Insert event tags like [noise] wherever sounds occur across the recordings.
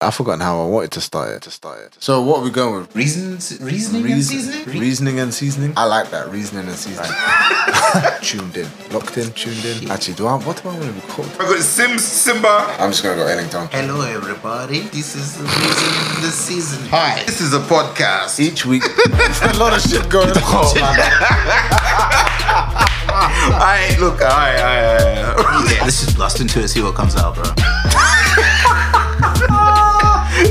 I've forgotten how I wanted to start it. To start it. So what are we going with? Reasons, reasoning, and seasoning. reasoning and seasoning. I like that reasoning and seasoning. [laughs] tuned in, locked in, tuned in. Actually, do I? What do I want to record? I got Sims, Simba. I'm just gonna go Ellington. Hello, everybody. This is the reason the season. Hi, this is a podcast. Each week, [laughs] a lot of shit going on. Oh, alright, [laughs] look, alright, alright, alright. Yeah, let's just blast into it, see what comes out, bro.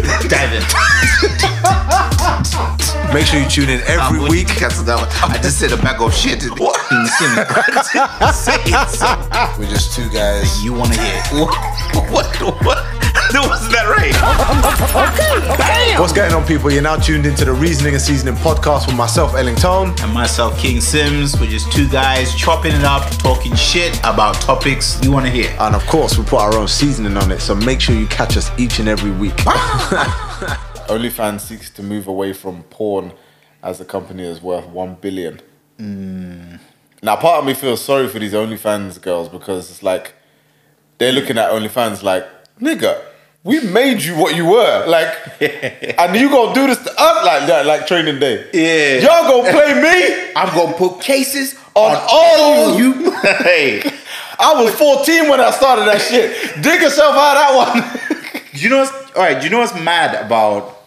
[laughs] Dive in. [laughs] Make sure you tune in every I'm week. Cancel that one. I just said a bag of shit. What? [laughs] Say it, son. We're just two guys. You want to hear? What? What? what? [laughs] That wasn't that right. What's going on, people? You're now tuned into the Reasoning and Seasoning podcast with myself, Ellington. And myself, King Sims. We're just two guys chopping it up, talking shit about topics you want to hear. And of course, we put our own seasoning on it, so make sure you catch us each and every week. Ah! [laughs] OnlyFans seeks to move away from porn as the company is worth one billion. Hmm. Now, part of me feels sorry for these OnlyFans girls because it's like they're looking at OnlyFans like, nigga, we made you what you were, like, [laughs] and you gonna do this to us like that, like Training Day. Yeah. y'all gonna play me [laughs] I'm gonna put cases on all you. you. [laughs] hey. I was 14 when I started that shit. Dig yourself out of that one. Do you know what's all right? Do you know what's mad about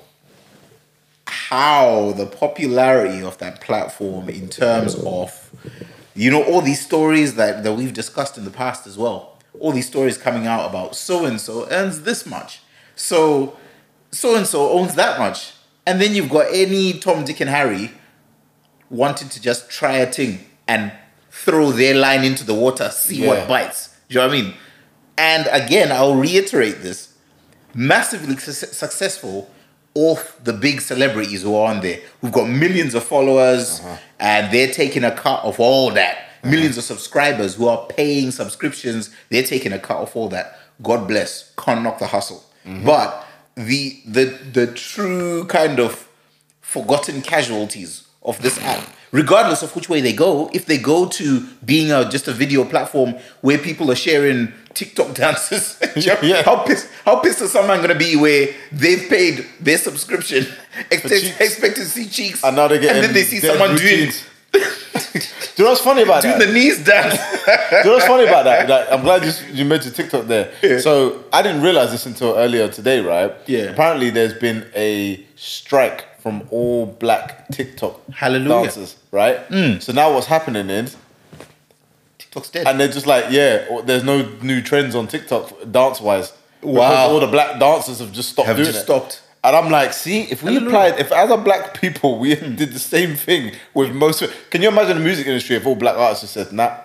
how the popularity of that platform in terms of you know all these stories that that we've discussed in the past as well. All these stories coming out about so and so earns this much, so so and so owns that much, and then you've got any Tom, Dick, and Harry wanting to just try a thing and throw their line into the water, see Yeah. what bites. Do you know what I mean? And again, I'll reiterate this massively su- successful off the big celebrities who are on there who've got millions of followers uh-huh. and they're taking a cut of all that millions of subscribers who are paying subscriptions they're taking a cut of all that. God bless. Can't knock the hustle. Mm-hmm. But the the the true kind of forgotten casualties of this mm-hmm. app regardless of which way they go if they go to being a just a video platform where people are sharing tiktok [laughs] dances [laughs] Yeah. how pissed how pissed is someone gonna be where they've paid their subscription [laughs] expect, expecting to see cheeks And now they're and then they see someone doing routines. Do you know what's funny about doing that? the knees dance [laughs] Do you know what's funny about that? [laughs] Like, I'm glad you, you mentioned TikTok there. Yeah. So I didn't realize this until earlier today, right? Yeah. Apparently, there's been a strike from all black TikTok Hallelujah. Mm. dancers, right? So now what's happening is, TikTok's dead and they're just like, yeah, there's no new trends on TikTok dance wise. Wow. All the black dancers have just stopped Have doing just it. stopped. And I'm like, see, if we applied, if as a black people we [laughs] did the same thing with most, can you imagine the music industry if all black artists just said, nah,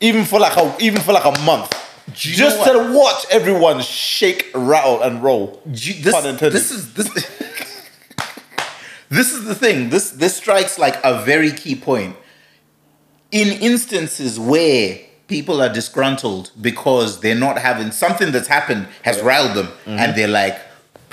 even for like a, even for like a month, just to watch everyone shake, rattle, and roll. You- this, this is this. this is the thing. This this strikes like a very key point. In instances where people are disgruntled because they're not having something that's happened has riled them, Mm-hmm. and they're like,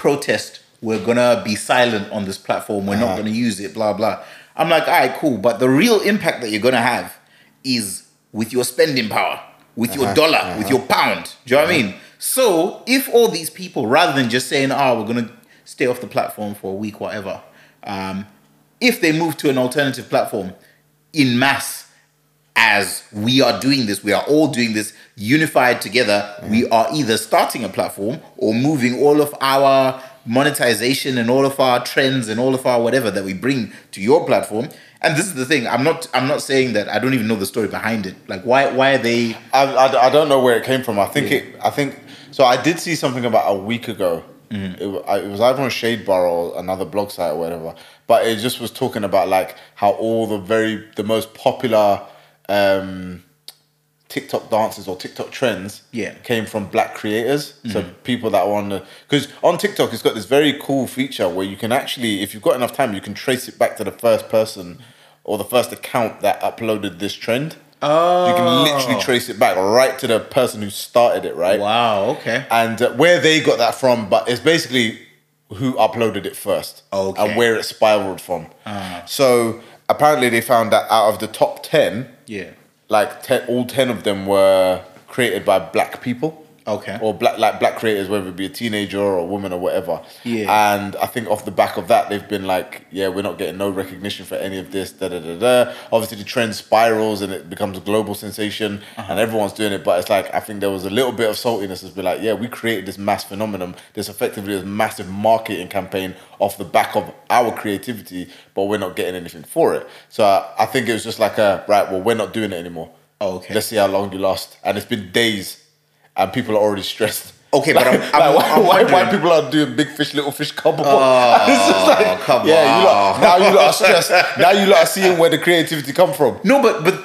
protest. We're gonna be silent on this platform. We're Uh-huh. not gonna use it. Blah blah. I'm like, all right, cool. But the real impact that you're gonna have is with your spending power, with Uh-huh. your dollar, with your pound. Do you know what I mean? So if all these people, rather than just saying, "Oh, we're gonna stay off the platform for a week, whatever," um, if they move to an alternative platform in mass, as we are doing this, we are all doing this unified together. We mm. are either starting a platform or moving all of our monetization and all of our trends and all of our whatever that we bring to your platform. And this is the thing. I'm not. I'm not saying that. I don't even know the story behind it. Like, why? Why are they? I, I, I don't know where it came from. I think it. I think so. I did see something about a week ago. Mm-hmm. It, wa- I- it was either on Shade Bar or another blog site or whatever. But it just was talking about like how all the very the most popular um, TikTok dances or TikTok trends Yeah. came from black creators. So people that are on the because on TikTok it's got this very cool feature where you can actually, if you've got enough time, you can trace it back to the first person or the first account that uploaded this trend. Oh, You can literally trace it back right to the person who started it, right? Wow. Okay. And uh, where they got that from, but it's basically who uploaded it first. Okay. And where it spiraled from. So apparently they found that out of the top 10, Yeah. like ten, all 10 of them were created by black people. Okay. Or black like black creators, whether it be a teenager or a woman or whatever. Yeah. And I think off the back of that, they've been like, yeah, we're not getting no recognition for any of this. Da da da da. Obviously, the trend spirals and it becomes a global sensation, Uh-huh. and everyone's doing it. But it's like I think there was a little bit of saltiness. It's been like, yeah, we created this mass phenomenon. This effectively this massive marketing campaign off the back of our creativity, but we're not getting anything for it. So I, I think it was just like a right. Well, we're not doing it anymore. Oh, okay. Let's see how long you last. And it's been days, and people are already stressed. Okay, but I'm- Like, I'm- why, I'm why, why people are doing big fish, little fish, couple. [laughs] Oh, it's just oh, like, come yeah, you lot, now you lot are stressed. [laughs] now you lot are seeing where the creativity come from. No, but but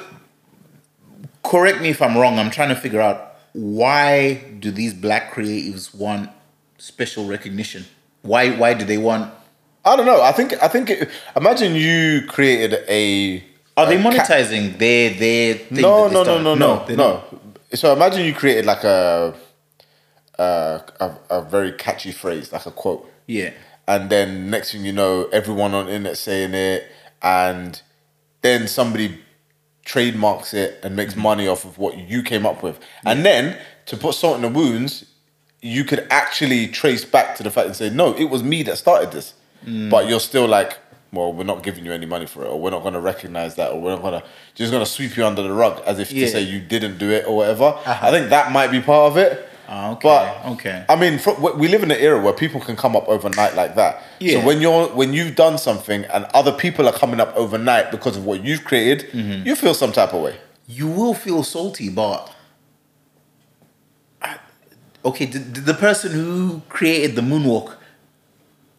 correct me if I'm wrong. I'm trying to figure out why do these black creatives want special recognition? Why why do they want? I don't know. I think I think it, imagine you created a. Are they a ca- monetizing their their thing? no, they no, no, no, no, they no. So imagine you created like a, a a a very catchy phrase, like a quote. Yeah. and then next thing you know, everyone on the internet saying it, and then somebody trademarks it and makes mm-hmm. money off of what you came up with, and then to put salt in the wounds, you could actually trace back to the fact and say, no, it was me that started this, mm. but you're still like. Well, we're not giving you any money for it, or we're not going to recognize that, or we're not going to just going to sweep you under the rug as if Yeah. to say you didn't do it or whatever. I think that might be part of it. Ah, okay, But okay. I mean, fro- we live in an era where people can come up overnight like that. Yeah. So when you're when you've done something and other people are coming up overnight because of what you've created, Mm-hmm. you feel some type of way. You will feel salty, but I- okay. Did, did the person who created the moonwalk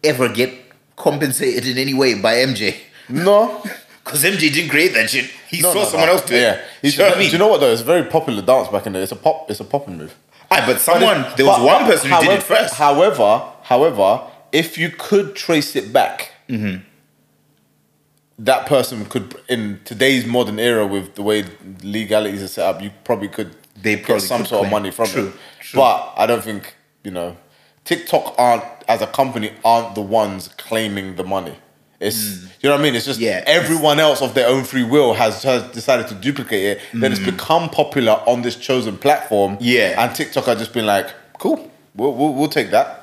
ever get compensated in any way by MJ? No, [laughs] Because MJ didn't create that shit. He no, saw no, someone no. else do it. Yeah, you know what I mean? Do you know what though? It's a very popular dance back in there. It's a pop. It's a popping move. Aye, but someone, there was But- one person who did it first. However, however, if you could trace it back, Mm-hmm. that person could, in today's modern era, with the way legalities are set up, you probably could They get some sort of money from True, it. true. But I don't think you know, TikTok aren't as a company aren't the ones claiming the money. It's you know what I mean. It's just Mm. Yeah. everyone else of their own free will has, has decided to duplicate it. Then it's become popular on this chosen platform. Mm. Yeah. and TikTok have just been like, cool, we'll, we'll, we'll take that.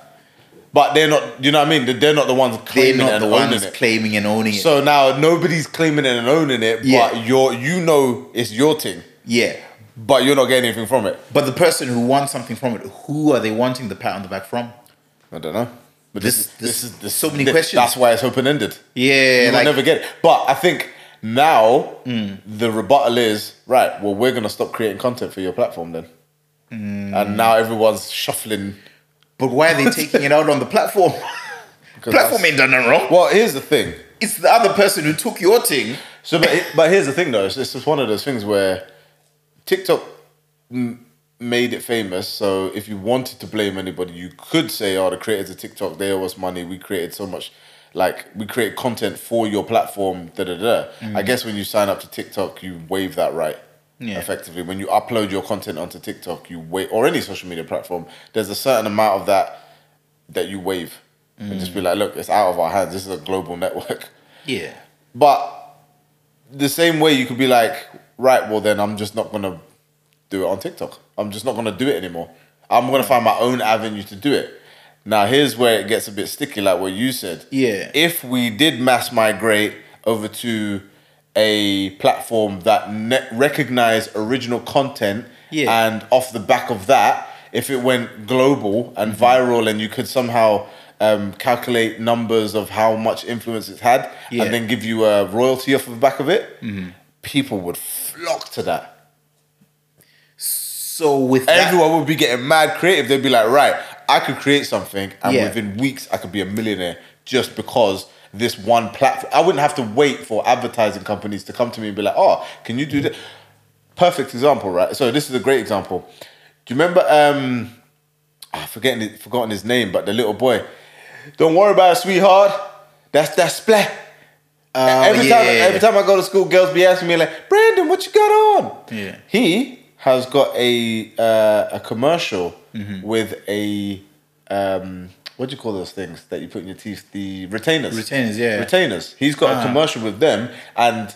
But they're not, you know what I mean? They're not the ones They're claiming not and the owning ones it. claiming and owning it. So now nobody's claiming it and owning it, Yeah. but you're, you know it's your thing, yeah. But you're not getting anything from it. But the person who wants something from it, who are they wanting the pat on the back from? I don't know. But This- this, is this- this is there's so many thi- questions. That's why it's open ended. Yeah, you like- never get it. But I think now hmm. the rebuttal is right. Well, we're gonna stop creating content for your platform then, hmm. and now everyone's shuffling. But why are they taking it out on the platform? [laughs] platform ain't done nothing wrong. Well, here's the thing. It's the other person who took your thing. So, but, but here's the thing though. It's, it's just one of those things where TikTok m- made it famous. So if you wanted to blame anybody, you could say, "Oh, the creators of TikTok, they owe us money. We created so much, like we create content for your platform." Da da da. I mm. guess when you sign up to TikTok, you waive that right. Yeah. Effectively, when you upload your content onto TikTok, you wait or any social media platform. There's a certain amount of that that you waive, and just be mm. like, "Look, it's out of our hands. This is a global [laughs] network." Yeah. But the same way you could be like, right, well then I'm just not gonna do it on TikTok. I'm just not gonna do it anymore. I'm gonna find my own avenue to do it. Now here's where it gets a bit sticky, like what you said. Yeah. If we did mass migrate over to a platform that ne- recognize original content, Yeah. and off the back of that, if it went global and viral, and you could somehow um, calculate numbers of how much influence it's had, Yeah. and then give you a royalty off the back of it, people would flock to that. So with that, Everyone would be getting mad creative. They'd be like, right, I could create something, and Yeah. within weeks, I could be a millionaire just because this one platform. I wouldn't have to wait for advertising companies to come to me and be like, oh, can you do that? Perfect example, right? So this is a great example. Do you remember? Um, I've forgetting forgotten his name, but the little boy. Don't worry about it, sweetheart. That's that splat. Every yeah, time, every time I go to school, girls be asking me like, "Brandon, what you got on?" Yeah. He has got a uh, a commercial Mm-hmm. with a um, what do you call those things that you put in your teeth? The retainers. Retainers, yeah. Retainers. He's got Ah. a commercial with them, and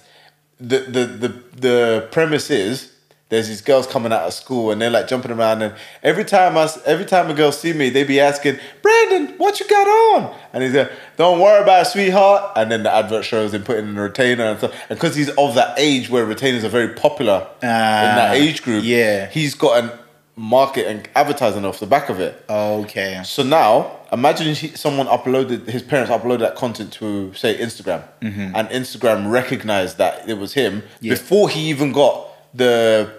the the the the premise is there's these girls coming out of school and they're like jumping around and every time I, every time a girl see me, they be asking, Brandon, what you got on? And he's like, don't worry about it, sweetheart. And then the advert shows him putting in a retainer and stuff. And because he's of that age where retainers are very popular in that Ah, age group, yeah. he's got an market and advertising off the back of it. Okay. So now, imagine he, someone uploaded his parents uploaded that content to say Instagram, and Instagram recognized that it was him Mm-hmm. Yeah. before he even got the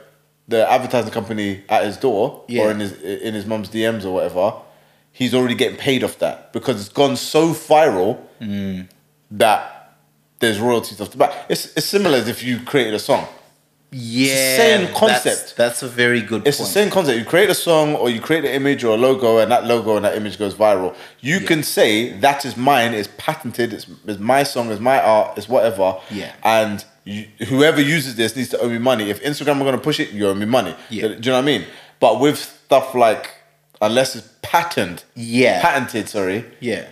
the advertising company at his door Yeah. or in his in his mum's DMs or whatever. He's already getting paid off that because it's gone so viral Mm. that there's royalties off the back. It's, it's similar as if you created a song. Yeah. same concept. That's, a very good It's point. the same concept. You create a song or you create an image or a logo, and that logo and that image goes viral. You can say that is mine, it's patented, it's, it's my song, it's my art, it's whatever. Yeah. And you, whoever uses this needs to owe me money. If Instagram are going to push it, you owe me money. Yeah. Do, you know what I mean? But with stuff like, unless it's patented, Yeah. patented, sorry. Yeah.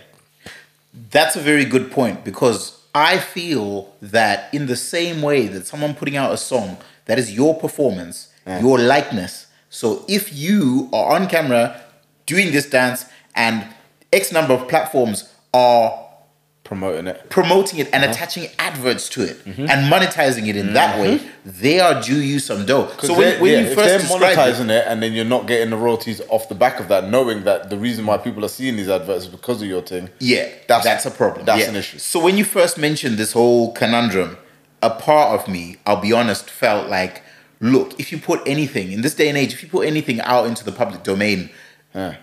That's a very good point because I feel that in the same way that someone putting out a song that is your performance, your likeness. So if you are on camera doing this dance and X number of platforms are Promoting it. promoting it Uh-huh. and attaching adverts to it Mm-hmm. and monetizing it in that way, they are due you some dough. So when, when yeah, you first monetizing it, it, and then you're not getting the royalties off the back of that, knowing that the reason why people are seeing these adverts is because of your thing. Yeah, That's- that's, a problem. that's Yeah. an issue. So when you first mentioned this whole conundrum, a part of me, I'll be honest, felt like, look, if you put anything in this day and age, if you put anything out into the public domain, Yeah.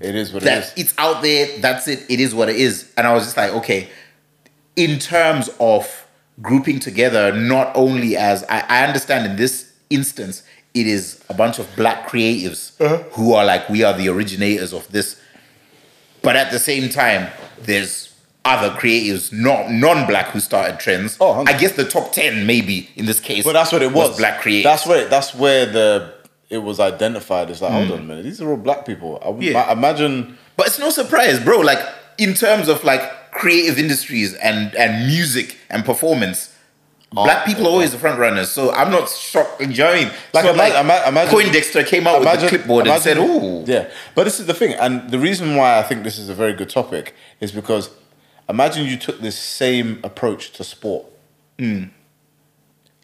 It is what it that is. it's out there, that's it, it is what it is. And I was just like, okay, in terms of grouping together, not only as I, I understand in this instance, it is a bunch of black creatives Uh-huh. who are like, we are the originators of this. But at the same time, there's other creatives, not non-black, who started trends. Oh, 100. I guess the top ten, maybe in this case. But that's what it was. black creatives. That's where that's where the it was identified. It's like, hold on a minute, these are all black people. I would Hmm. Yeah. ma- imagine. But it's no surprise, bro. Like in terms of like creative industries and and music and performance, black people are always the front runners. So I'm not shocked. You know what I mean? Like, so, ima- imagine- Poindexter came out with the clipboard and said, "Oh, yeah." But this is the thing, and the reason why I think this is a very good topic is because imagine you took this same approach to sport. Hmm.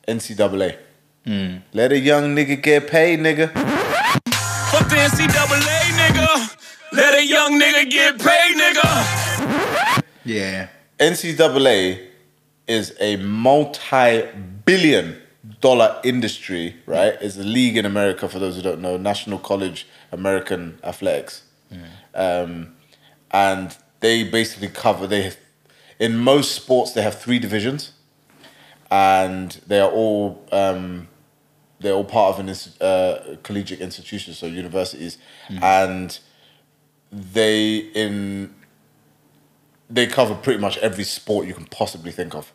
NCAA. Let a young nigga get paid, nigga. Fuck the NCAA, nigga. Let a young nigga get paid, nigga. yeah, NCAA is a multi-billion dollar industry, right? It's a league in America for those who don't know, National College American Athletics, um, and they basically cover. They in most sports they have three divisions, and they are all um, they're all part of an uh, collegiate institution, so universities, and they in they cover pretty much every sport you can possibly think of.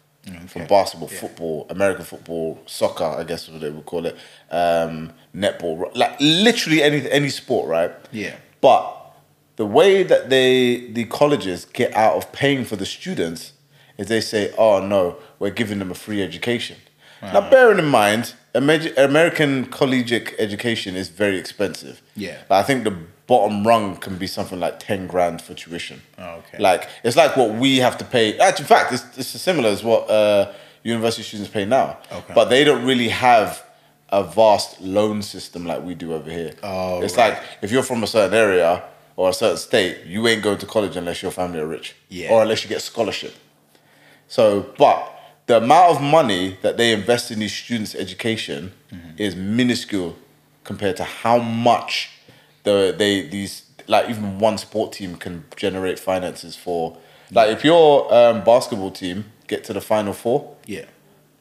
From basketball, football, American football, soccer, I guess what they would call it, um, netball, like literally any any sport, right? Yeah. But the way that they the colleges get out of paying for the students is they say, "Oh no, we're giving them a free education." Now, bearing in mind, American collegiate education is very expensive. Yeah. Like, I think the bottom rung can be something like ten grand for tuition. Oh, okay. Like it's like what we have to pay. Actually, in fact, it's, it's similar as what uh, university students pay now. Okay. But they don't really have a vast loan system like we do over here. Oh, it's right. like if you're from a certain area or a certain state, you ain't going to college unless your family are rich. Yeah. Or unless you get a scholarship. So, but the amount of money that they invest in these students' education Mm-hmm. is minuscule compared to how much the they these like even one sport team can generate finances for. Like if your um, basketball team get to the final four, yeah,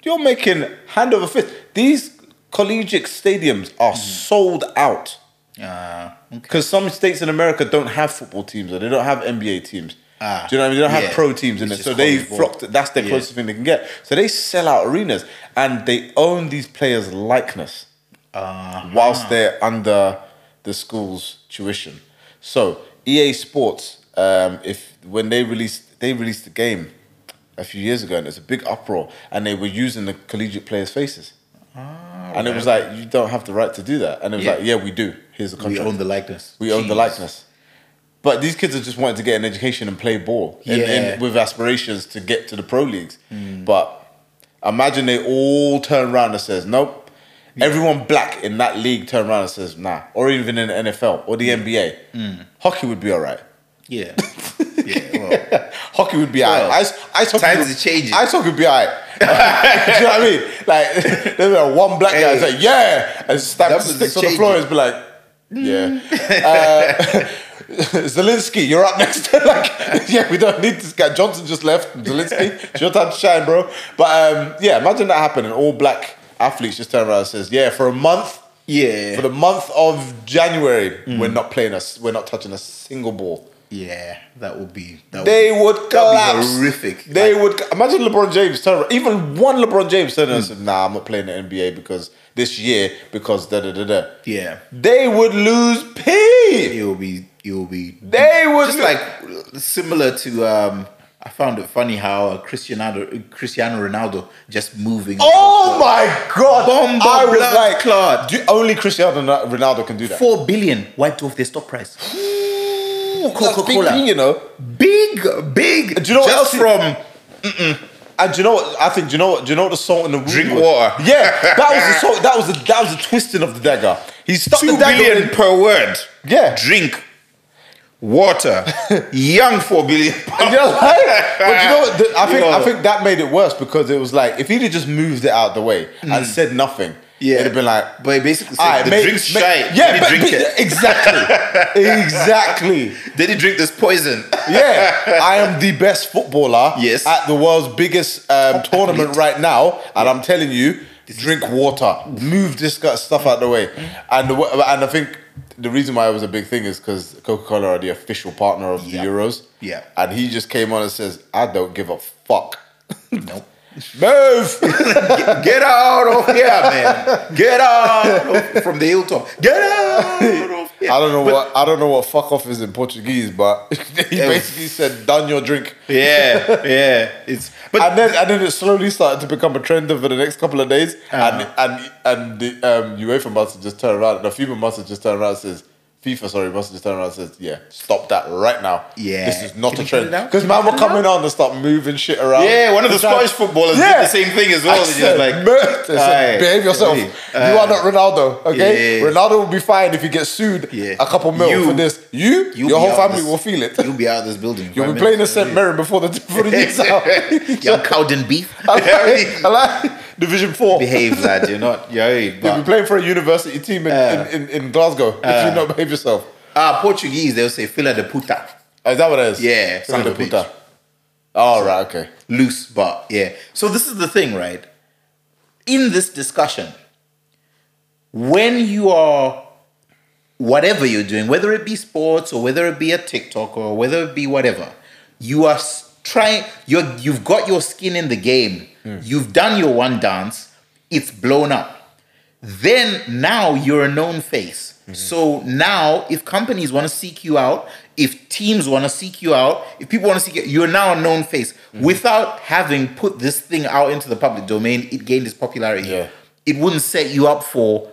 you're making hand over fist. These collegiate stadiums are sold out uh, okay. because some states in America don't have football teams or they don't have NBA teams. Ah, Do you know what I mean? They don't have yeah. pro teams in It's it, so they flock. To, that's the Yeah. closest thing they can get. So they sell out arenas and they own these players' likeness Uh, whilst they're under the school's tuition. So EA Sports, um, if when they released they released the game a few years ago, and it's a big uproar, and they were using the collegiate players' faces. and it was like you don't have the right to do that. And it was Yeah. like, yeah, we do. Here's the We own the likeness. We own the likeness. But these kids are just wanting to get an education and play ball and, and with aspirations to get to the pro leagues. But imagine they all turn around and says, nope. Everyone black in that league turn around and says, nah. Or even in the NFL or the mm. NBA. Mm. Hockey would be all right. Yeah. [laughs] yeah. Well, [laughs] Hockey would be Well, alright. Ice, ice hockey times would, is changing. Ice hockey would be alright. [laughs] Do you know what I mean? Like there's like one black guy Hey. say yeah, and the sticks on the floor and be like, yeah. Mm. Uh, [laughs] Zelensky, you're up next. [laughs] Like, yeah, we don't need this guy. Johnson just left. Zelensky, [laughs] it's your time to shine, bro. But um, yeah, imagine that happening. All black athletes just turn around and says, yeah, for a month, yeah. for the month of January, we're not playing us. We're not touching a single ball. yeah. That would be. That They would, would collapse. be horrific. They Like, would imagine LeBron James turn around, even one LeBron James turn around and said, "Nah, I'm not playing the NBA because this year because da da da da." Yeah. They would lose P. It will be. Will be. They would just like similar to. um I found it funny how uh, Cristiano Cristiano Ronaldo just moving. Oh my god! Bomba I was like, clot. do- only Cristiano Ronaldo can do that. Four billion wiped off their stock price. Coca Cola, you know. big, big. Do you know what just else from And do you know what? I think do you know what? Do you know what the salt in the wound Drink was? water. Yeah, that was the [laughs] salt. That was the that was the twisting of the dagger. He stuck two the dagger billion in. per word. Yeah. drink water. [laughs] Young four billion. You know, right? But you know what? The- I [laughs] think I think that made it worse because it was like if he'd have just moved it out the way and said nothing, Yeah. it'd have been like, But he basically said "Alright, the mate, drink's mate, shy. Yeah, but- drink but- it? [laughs] exactly, exactly. Did he drink this poison? Yeah, I am the best footballer Yes. at the world's biggest um, tournament right now, and I'm telling you, drink water, move this stuff out the way, and the, and I think the reason why it was a big thing is because Coca Cola are the official partner of Yeah. the Euros. Yeah. and he just came on and says, "I don't give a fuck." [laughs] Nope. [laughs] Move. [laughs] Get out of here, man. Get out of, from the hilltop. Get out here. I don't know But- what I don't know what fuck off is in Portuguese, but [laughs] he Yeah. basically said, "Done your drink." Yeah, yeah. It's but and then and then it slowly started to become a trend over the next couple of days, Uh-huh. and and and the um, UEFA must have just turned around, and the FIFA must have just turned around and says. FIFA, sorry, must have just turned around and says, "Yeah, stop that right now. Yeah. this is not Can a trend." cut it out? Because man were coming on and start moving shit around. yeah, one of the Scottish footballers Yeah. did the same thing as well. I said, like, [laughs] said, behave yourself. Hey, you are not Ronaldo, okay? Yeah. Ronaldo will be fine if he gets sued Yeah. a couple mil You- for this. You, you'll your whole family this- will feel it. You'll be out of this building. You'll be playing in minutes. St. Mirren before the before the [laughs] year's out. Young Cowdenbeath. [laughs] I like, I like Division Four. behave, lad. You're not. Yeah, [laughs] You'll be playing for a university team in, Uh, in, in, in Glasgow if you don't behave yourself. ah, Portuguese. They'll say fila de puta. Oh, is that what it is? Yeah, Son de of of a puta. Oh, right, okay. loose, but yeah. So this is the thing, right? In this discussion, when you are whatever you're doing, whether it be sports or whether it be a TikTok or whether it be whatever, you are trying. You you've got your skin in the game. Hmm. You've done your one dance. It's blown up. Then now you're a known face. Hmm. So now, if companies want to seek you out, if teams want to seek you out, if people want to seek you, you're now a known face. Hmm. Without having put this thing out into the public domain, it gained its popularity. Yeah. It wouldn't set you up for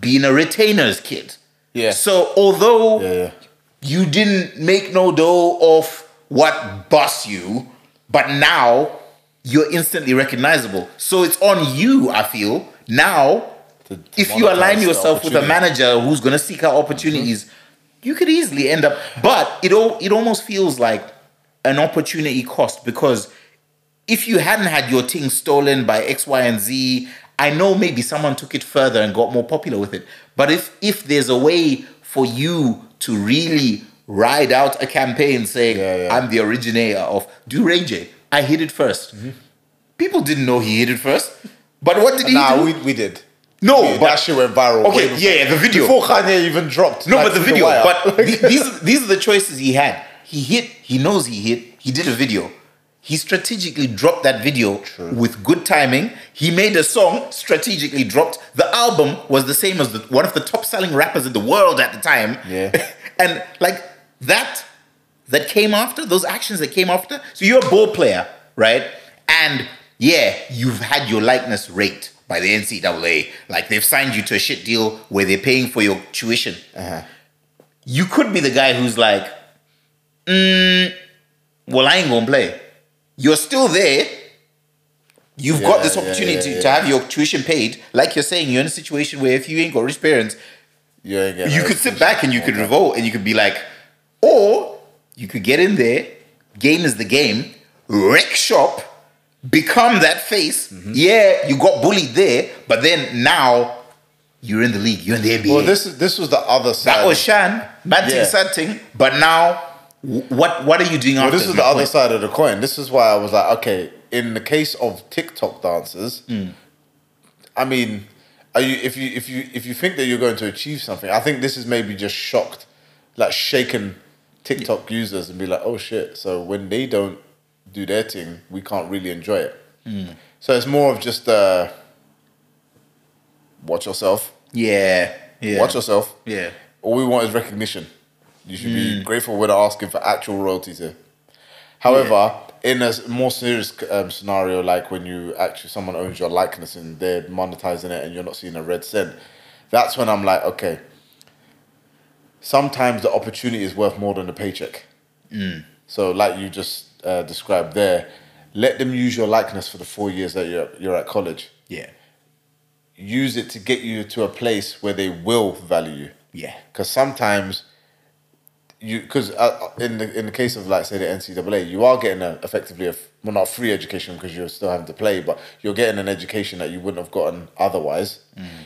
being a retainer's kid. Yeah. So although Yeah, yeah. you didn't make no dough off what bust you, but now you're instantly recognizable. So it's on you, I feel, now. To- to if you align yourself with a manager who's gonna seek out opportunities, you could easily end up. But it all it almost feels like an opportunity cost because if you hadn't had your thing stolen by X, Y, and Z, I know maybe someone took it further and got more popular with it. But if if there's a way for you to really ride out a campaign saying, Yeah, yeah. I'm the originator of Do Ray J, I hit it 1st Mm-hmm. People didn't know he hit it first. But what did he Nah, do? we, we did. no, Yeah, but that shit went viral. Okay, before- yeah, the video. Before Kanye even dropped. No, like, but [laughs] the video. wire. but th- these these are the choices he had. He hit. He knows he hit. He did a video. He strategically dropped that video with good timing. He made a song, strategically dropped. The album was the same as the, one of the top selling rappers in the world at the time. Yeah. [laughs] and like that, that came after, those actions that came after. So you're a ball player, right? And yeah, you've had your likeness rate by the NCAA. Like they've signed you to a shit deal where they're paying for your tuition. You could be the guy who's like, mm, well, I ain't gonna play. You're still there. You've got Yeah, this yeah, opportunity yeah, to have your tuition paid. Like you're saying, you're in a situation where if you ain't got rich parents, You, you could sit back and you could revolt and you could be like, or you could get in there, game is the game, wreck shop, become that face. Mm-hmm. Yeah, you got bullied there, but then now you're in the league, you're in the NBA. Well, this is this was the other side. that was Shan, bad thing, Yeah. sad thing, but now what what are you doing Well, this is the other point? side of the coin. This is why I was like, okay, in the case of TikTok dancers, I mean, are you if you if you if you think that you're going to achieve something, I think this is maybe just shocked, like shaken TikTok users and be like, oh shit. So when they don't do their thing, we can't really enjoy it. So it's more of just uh, watch yourself, Yeah, yeah. watch yourself. Yeah. All we want is recognition. You should be grateful we're not asking for actual royalties here. However, in a more serious um, scenario, like when you actually someone owns your likeness and they're monetizing it and you're not seeing a red cent, that's when I'm like, okay. Sometimes the opportunity is worth more than the paycheck. So, like you just uh, described there, let them use your likeness for the four years that you're you're at college. Yeah. Use it to get you to a place where they will value you. Yeah. Because sometimes you, because uh, in the in the case of like say the NCAA, you are getting a, effectively a well not free education because you're still having to play, but you're getting an education that you wouldn't have gotten otherwise.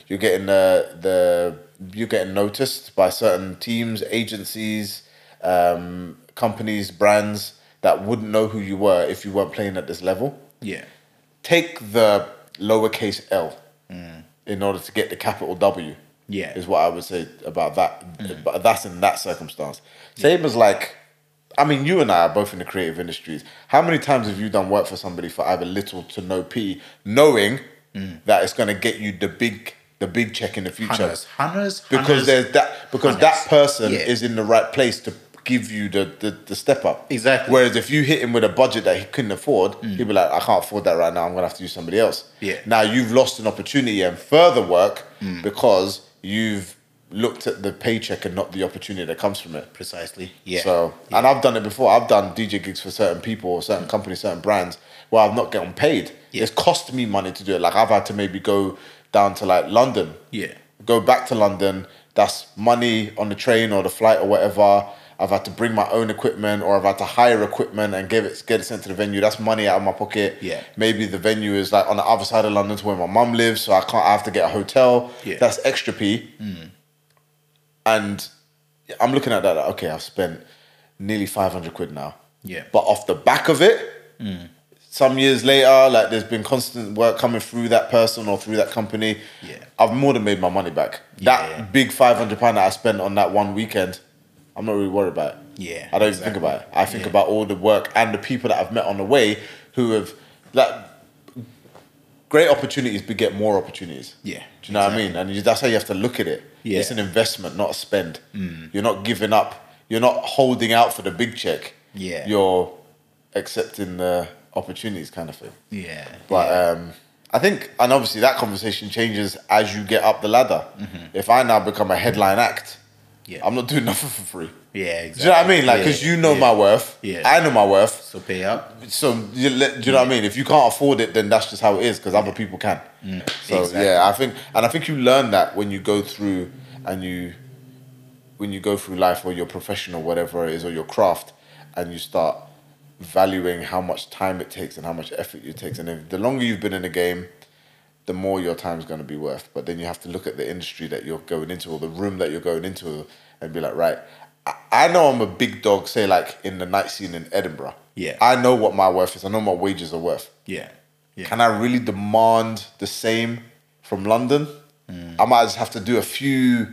You're getting the the you're getting noticed by certain teams, agencies, um, companies, brands that wouldn't know who you were if you weren't playing at this level Yeah. take the lowercase L in order to get the capital W. Yeah. Is what I would say about that. Mm-hmm. But that's in that circumstance. Same as like, I mean, you and I are both in the creative industries. How many times have you done work for somebody for either little to no P, knowing mm. that it's going to get you the big, the big check in the future? Hunters. Hunters. because hunters. there's that because Hunters. that person Yeah. is in the right place to give you the, the the step up. Exactly. Whereas if you hit him with a budget that he couldn't afford, mm. he'd be like, I can't afford that right now. I'm gonna have to use somebody else. Yeah. Now you've lost an opportunity and further work Mm. because you've looked at the paycheck and not the opportunity that comes from it. precisely. Yeah. So, and I've done it before. I've done DJ gigs for certain people, or certain companies, certain brands, where I've not gotten paid. Yeah. It's cost me money to do it. Like I've had to maybe go down to like London, Yeah. go back to London. That's money on the train or the flight or whatever. I've had to bring my own equipment, or I've had to hire equipment and give it get it sent to the venue. That's money out of my pocket. Yeah. Maybe the venue is like on the other side of London to where my mum lives, so I can't. I have to get a hotel. Yeah. Mm. That's extra P. And I'm looking at that. Like, okay, I've spent nearly 500 quid now. Yeah. But off the back of it, some years later, like there's been constant work coming through that person or through that company. Yeah. I've more than made my money back. Yeah. That big 500 pound that I spent on that one weekend, I'm not really worried about it. Yeah, I don't even think about it. I think Yeah. about all the work and the people that I've met on the way who have like great opportunities beget more opportunities. Yeah, Do you know what I mean? And you, that's how you have to look at it. Yeah. Mm. It's an investment, not a spend. You're not giving up. You're not holding out for the big check. Yeah. You're accepting the opportunities kind of thing. Yeah. But um, I think, and obviously that conversation changes as you get up the ladder. If I now become a headline act, Mm-hmm. Yeah. I'm not doing nothing for free. yeah, exactly. Do you know what I mean? Like, because Yeah, you know yeah. my worth. Yeah. I know my worth. So pay up. So you, let- do you know what I mean? If you can't afford it, then that's just how it is. Because other people can. So Mm. Exactly. yeah, I think, and I think you learn that when you go through and you, when you go through life or your profession or whatever it is or your craft, and you start valuing how much time it takes and how much effort it takes, and if, the longer you've been in the game, the more your time is going to be worth. But then you have to look at the industry that you're going into or the room that you're going into and be like, right, I, I know I'm a big dog, say like in the night scene in Edinburgh. Yeah. I know what my worth is. I know my wages are worth. Yeah. Yeah. Can I really demand the same from London? Hmm. I might just have to do a few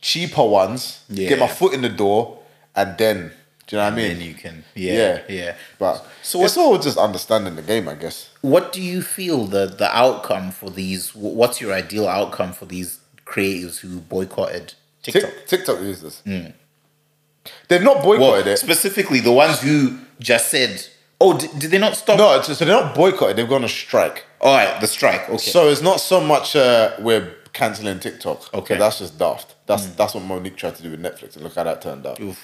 cheaper ones, Yeah. get my foot in the door, and then, do you know what I mean? then you can. Yeah. Yeah. But So so it's all just understanding the game, I guess. What do you feel the the outcome for these? What's your ideal outcome for these creatives who boycotted TikTok? Tik- TikTok users. They've not boycotted Well, it. specifically the ones who just said, "Oh, did, did they not stop?" No, so they're not boycotted. They've gone on strike. All right, the strike. Okay. So it's not so much uh, we're canceling TikTok. Okay. that's just daft. That's that's what Mo'Nique tried to do with Netflix, and look how that turned out. Oof,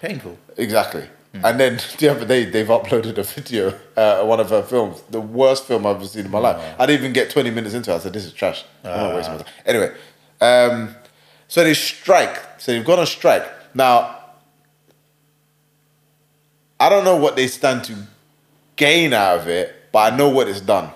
painful. Exactly. And then the other day they've uploaded a video, uh, one of her films, the worst film I've ever seen in my life. I didn't even get twenty minutes into it. I said, "This is trash." I'm not wasting my time. Anyway, um, so they strike. So they've gone on strike now. I don't know what they stand to gain out of it, but I know what it's done.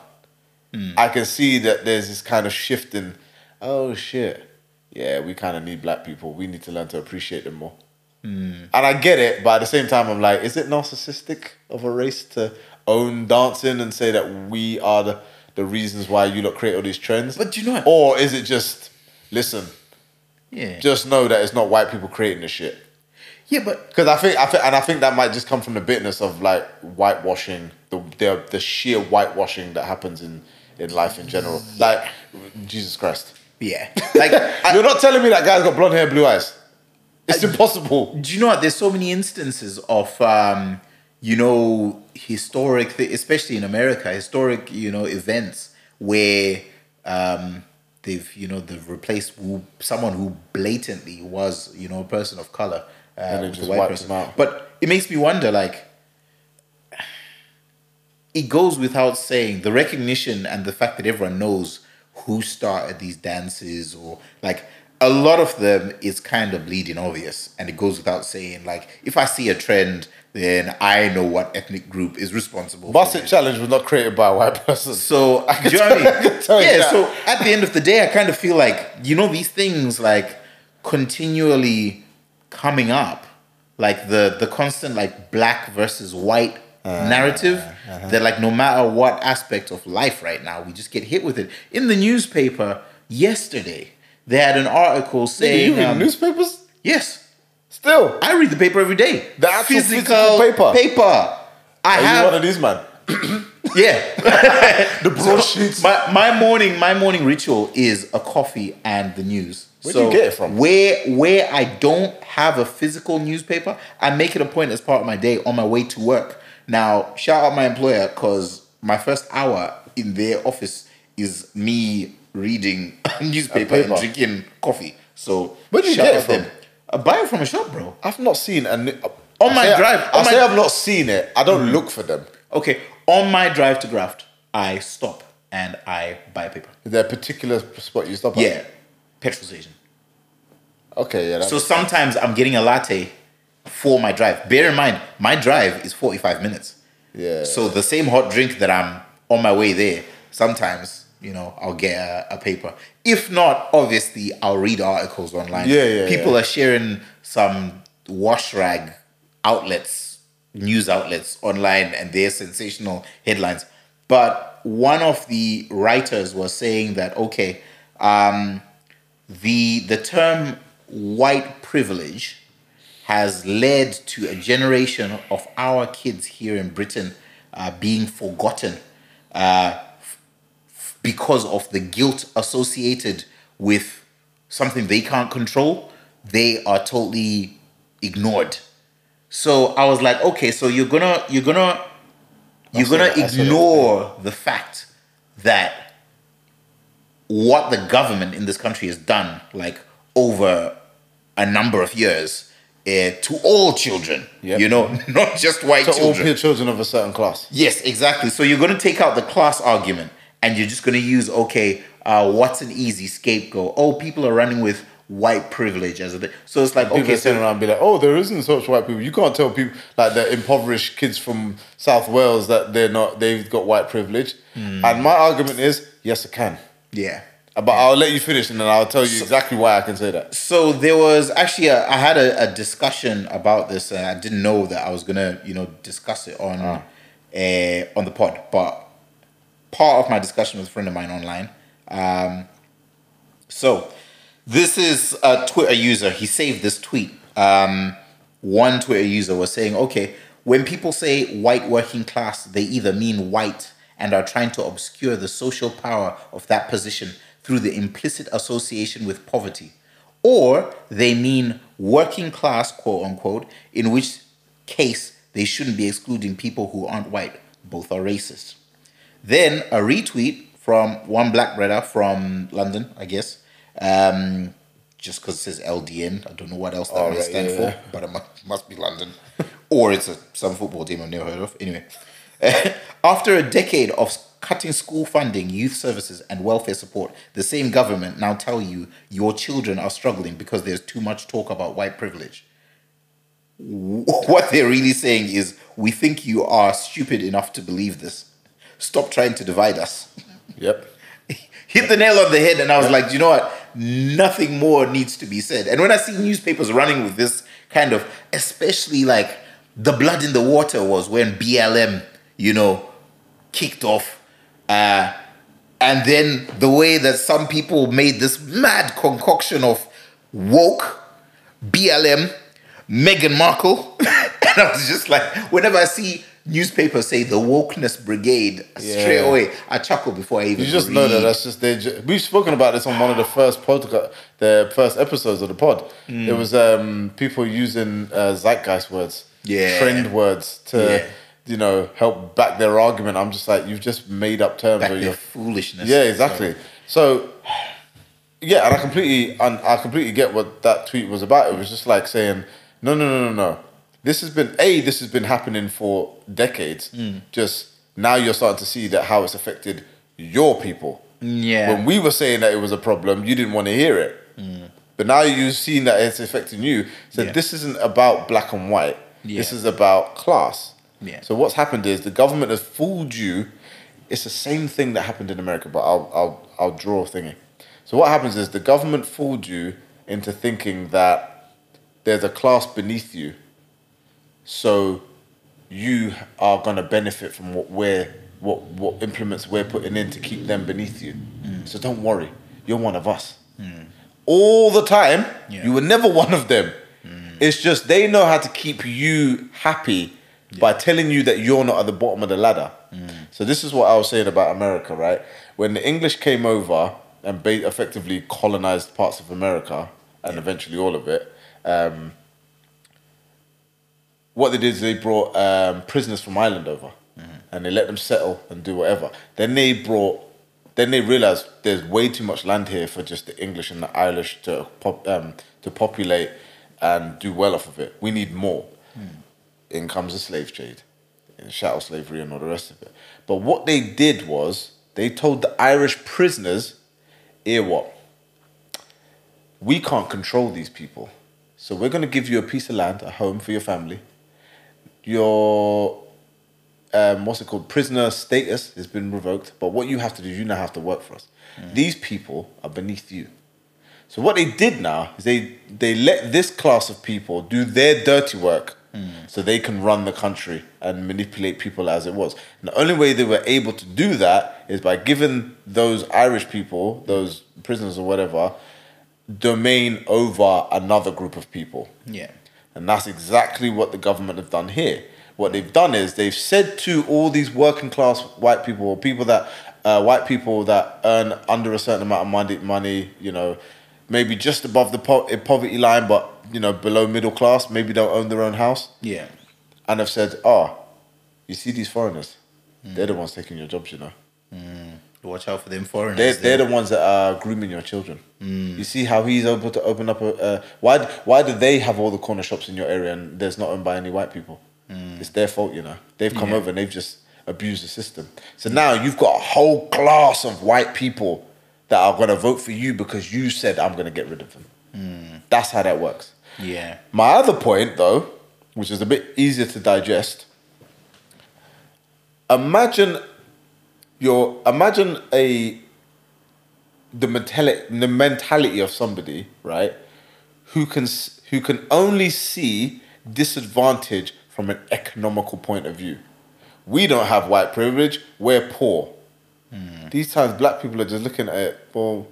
I can see that there's this kind of shift in, oh shit, yeah, we kind of need black people. We need to learn to appreciate them more. Mm. And I get it, but at the same time, I'm like, is it narcissistic of a race to own dancing and say that we are the, the reasons why you lot create all these trends? But do you know what? Or is it just, listen, Yeah. just know that it's not white people creating the shit? yeah, but Because I think, I think, and I think that might just come from the bitterness of like whitewashing, the the, the sheer whitewashing that happens in, in life in general. Like, Jesus Christ. yeah, [laughs] like I, You're not telling me that guy's got blonde hair, blue eyes. It's impossible. do you know what? There's so many instances of, um, you know, historic, th- especially in America, historic, you know, events where um, they've, you know, they've replaced who, someone who blatantly was, you know, a person of color. Uh, And with a just white person. them out. But it makes me wonder, like, it goes without saying the recognition and the fact that everyone knows who started these dances or like a lot of them is kind of bleeding obvious and it goes without saying like if i see a trend then i know what ethnic group is responsible for Basset it. Challenge was not created by a white person. [laughs] so I [laughs] do can you know what I tell- I mean? can tell you yeah so at the end of the day i kind of feel like you know these things like continually coming up like the the constant like black versus white Uh, narrative uh-huh. that like no matter what aspect of life right now we just get hit with it in the newspaper yesterday they had an article saying you read um, newspapers? yes Still. i read the paper every day The actual physical paper? paper i Are you have one of these man? [coughs] yeah [laughs] The broadsheets. my, my morning my morning ritual is a coffee and the news. Where'd you get it from? Where where I don't have a physical newspaper, I make it a point as part of my day on my way to work. Now, shout out my employer because my first hour in their office is me reading [coughs] a newspaper and drinking coffee. So Where'd you get it out them. I buy it from a shop, bro. I've not seen a ni- On I my say- drive, I say my- I've not seen it. I don't mm. look for them. Okay, on my drive to Graft, I stop and I buy a paper. Is there a particular spot you stop at? Yeah, petrol station. Okay, yeah. So sometimes I'm getting a latte for my drive. Bear in mind, my drive is 45 minutes. yeah. So the same hot drink that I'm on my way there, sometimes, you know, I'll get a, a paper. If not, obviously, I'll read articles online. Yeah, yeah, People yeah. are sharing some wash rag outlets, news outlets online, and their sensational headlines. But one of the writers was saying that, okay, um, the the term white privilege has led to a generation of our kids here in Britain uh, being forgotten uh, because of the guilt associated with something they can't control. They are totally ignored. So I was like, okay, so you're gonna you're gonna you're gonna ignore the fact that what the government in this country has done, like over a number of years, uh, to all children. Yep. You know, [laughs] not just white to all children. peer children of a certain class. Yes, exactly. So you're going to take out the class argument and you're just going to use, okay, uh, what's an easy scapegoat? Oh, people are running with white privilege as a thing. So it's like, People okay, turn so around and be like, "Oh, there isn't such white people." You can't tell people like the impoverished kids from South Wales that they're not. They've got white privilege. Hmm. And my argument is, yes, I can. yeah. But I'll let you finish, and then I'll tell you exactly why I can say that. So there was actually a, I had a, a discussion about this, and I didn't know that I was gonna, you know, discuss it on, uh, on the pod. But part of my discussion with a friend of mine online. Um, so this is a Twitter user. He saved this tweet. Um, one Twitter user was saying, okay, when people say white working class, they either mean white and are trying to obscure the social power of that position through the implicit association with poverty, or they mean working class, quote unquote, in which case they shouldn't be excluding people who aren't white. Both are racist. Then a retweet from one black brother from London, I guess. Um, just because it says LDN, I don't know what else that Oh, may right, stand yeah, for, yeah. but it must, must be London, [laughs] or it's a some football team I've never heard of. Anyway, [laughs] after a decade of cutting school funding, youth services, and welfare support, the same government now tell you your children are struggling because there's too much talk about white privilege. [laughs] What they're really saying is, we think you are stupid enough to believe this. Stop trying to divide us. Yep. [laughs] Hit the nail on the head, and I was like, you know what? Nothing more needs to be said. And when I see newspapers running with this kind of, especially like the blood in the water was when BLM, you know, kicked off. Uh, and then the way that some people made this mad concoction of woke, BLM, Meghan Markle. [laughs] and I was just like, whenever I see newspapers say the wokeness brigade, straight away, I chuckle before I even You just know that that's just they. We've spoken about this on one of the first podcast, the first episodes of the pod. Mm. It was um, people using uh, zeitgeist words, Yeah. trend words to, Yeah. you know, help back their argument. I'm just like, you've just made up terms. back or you're foolishness. Yeah, exactly. So, yeah, and I completely, and I completely get what that tweet was about. It was just like saying, no, no, no, no, no. This has been a. This has been happening for decades. Mm. Just now, you're starting to see that how it's affected your people. Yeah. When we were saying that it was a problem, you didn't want to hear it. But now you've seen that it's affecting you. So Mm. Yeah. this isn't about black and white. Yeah. This is about class. Yeah. So what's happened is the government has fooled you. It's the same thing that happened in America, but I'll I'll I'll draw a thingy. So what happens is the government fooled you into thinking that there's a class beneath you. So you are gonna benefit from what we're what what implements we're putting in to keep them beneath you. Mm. So don't worry, you're one of us. Mm. All the time, Yeah. you were never one of them. Mm. It's just they know how to keep you happy by telling you that you're not at the bottom of the ladder. So this is what I was saying about America, right? When the English came over and ba- effectively colonized parts of America and eventually all of it, um, what they did is they brought um, prisoners from Ireland over, and they let them settle and do whatever. Then they brought, then they realized there's way too much land here for just the English and the Irish to pop, um, to populate and do well off of it. We need more. In comes the slave trade, and chattel slavery, and all the rest of it. But what they did was they told the Irish prisoners, "Hear what? We can't control these people, so we're going to give you a piece of land, a home for your family. Your um, what's it called? Prisoner status has been revoked, but what you have to do, is you now have to work for us. These people are beneath you. So what they did now is they they let this class of people do their dirty work, so they can run the country and manipulate people as it was. And the only way they were able to do that is by giving those Irish people, those prisoners or whatever, domain over another group of people. Yeah. And that's exactly what the government have done here. What they've done is they've said to all these working class white people, or people that uh, white people that earn under a certain amount of money, money, you know, maybe just above the po- eh, poverty line, but you know, below middle class, maybe don't own their own house, Yeah. and have said, "Oh, you see these foreigners, they're the mm. ones taking your jobs, you know." Mm. Watch out for them foreigners. They're, they're the ones that are grooming your children. You see how he's able to open up a. Uh, why why do they have all the corner shops in your area and there's not owned by any white people? It's their fault, you know. They've come Yeah. over and they've just abused the system. So now you've got a whole class of white people that are going to vote for you because you said I'm going to get rid of them. That's how that works. Yeah. My other point, though, which is a bit easier to digest, imagine your imagine a the mentality the mentality of somebody right who can who can only see disadvantage from an economical point of view. We don't have white privilege. We're poor. Hmm. These times, black people are just looking at it. Well,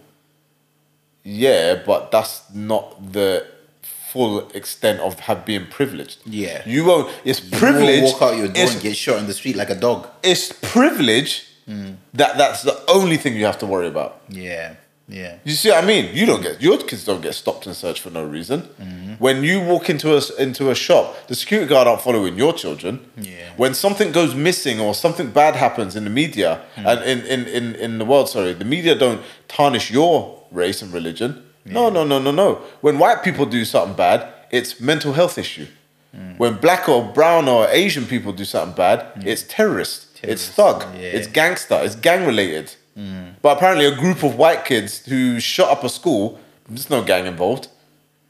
yeah, but that's not the full extent of have being privileged. Yeah. you won't. It's You privilege. Walk out your door it's, and get shot in the street like a dog. it's privilege. That that's the only thing you have to worry about. Yeah. Yeah. You see what I mean? You don't get your kids don't get stopped and searched for no reason. Mm-hmm. When you walk into a into a shop, the security guard aren't following your children. Yeah. When something goes missing or something bad happens in the media Hmm. and in, in, in, in the world, sorry, the media don't tarnish your race and religion. No, no, no, no, no. When white people do something bad, it's mental health issue. Hmm. When black or brown or Asian people do something bad, it's terrorist. It's thug. yeah. It's gangster. It's gang related. But apparently, a group of white kids who shot up a school, there's no gang involved.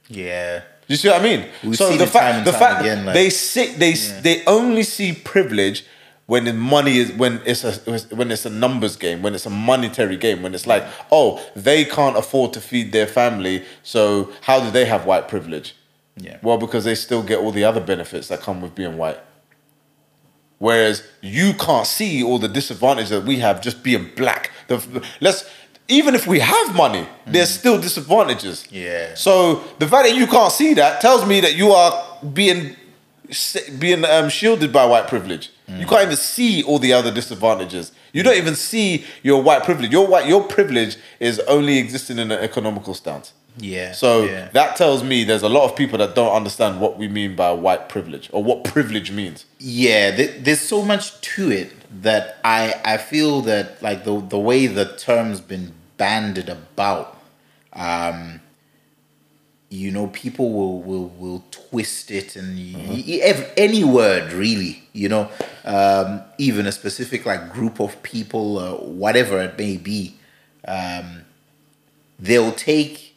Yeah. You see what I mean? We've so the fact, the fact again, like- they see, they they only see privilege when the money is when it's a when it's a numbers game, when it's a monetary game, when it's like, oh, they can't afford to feed their family, so how do they have white privilege? Yeah. Well, because they still get all the other benefits that come with being white. Whereas you can't see all the disadvantage that we have just being black. The, let's even if we have money, there's still disadvantages. Yeah. So the fact that you can't see that tells me that you are being being um, shielded by white privilege. You can't even see all the other disadvantages. You don't even see your white privilege. Your white your privilege is only existing in an economical stance. Yeah. So yeah. that tells me there's a lot of people that don't understand what we mean by white privilege or what privilege means. yeah th- there's so much to it that i i feel that like the the way the term's been banded about um you know people will will will twist it and ev- any word really you know um even a specific like group of people uh, whatever it may be um they'll take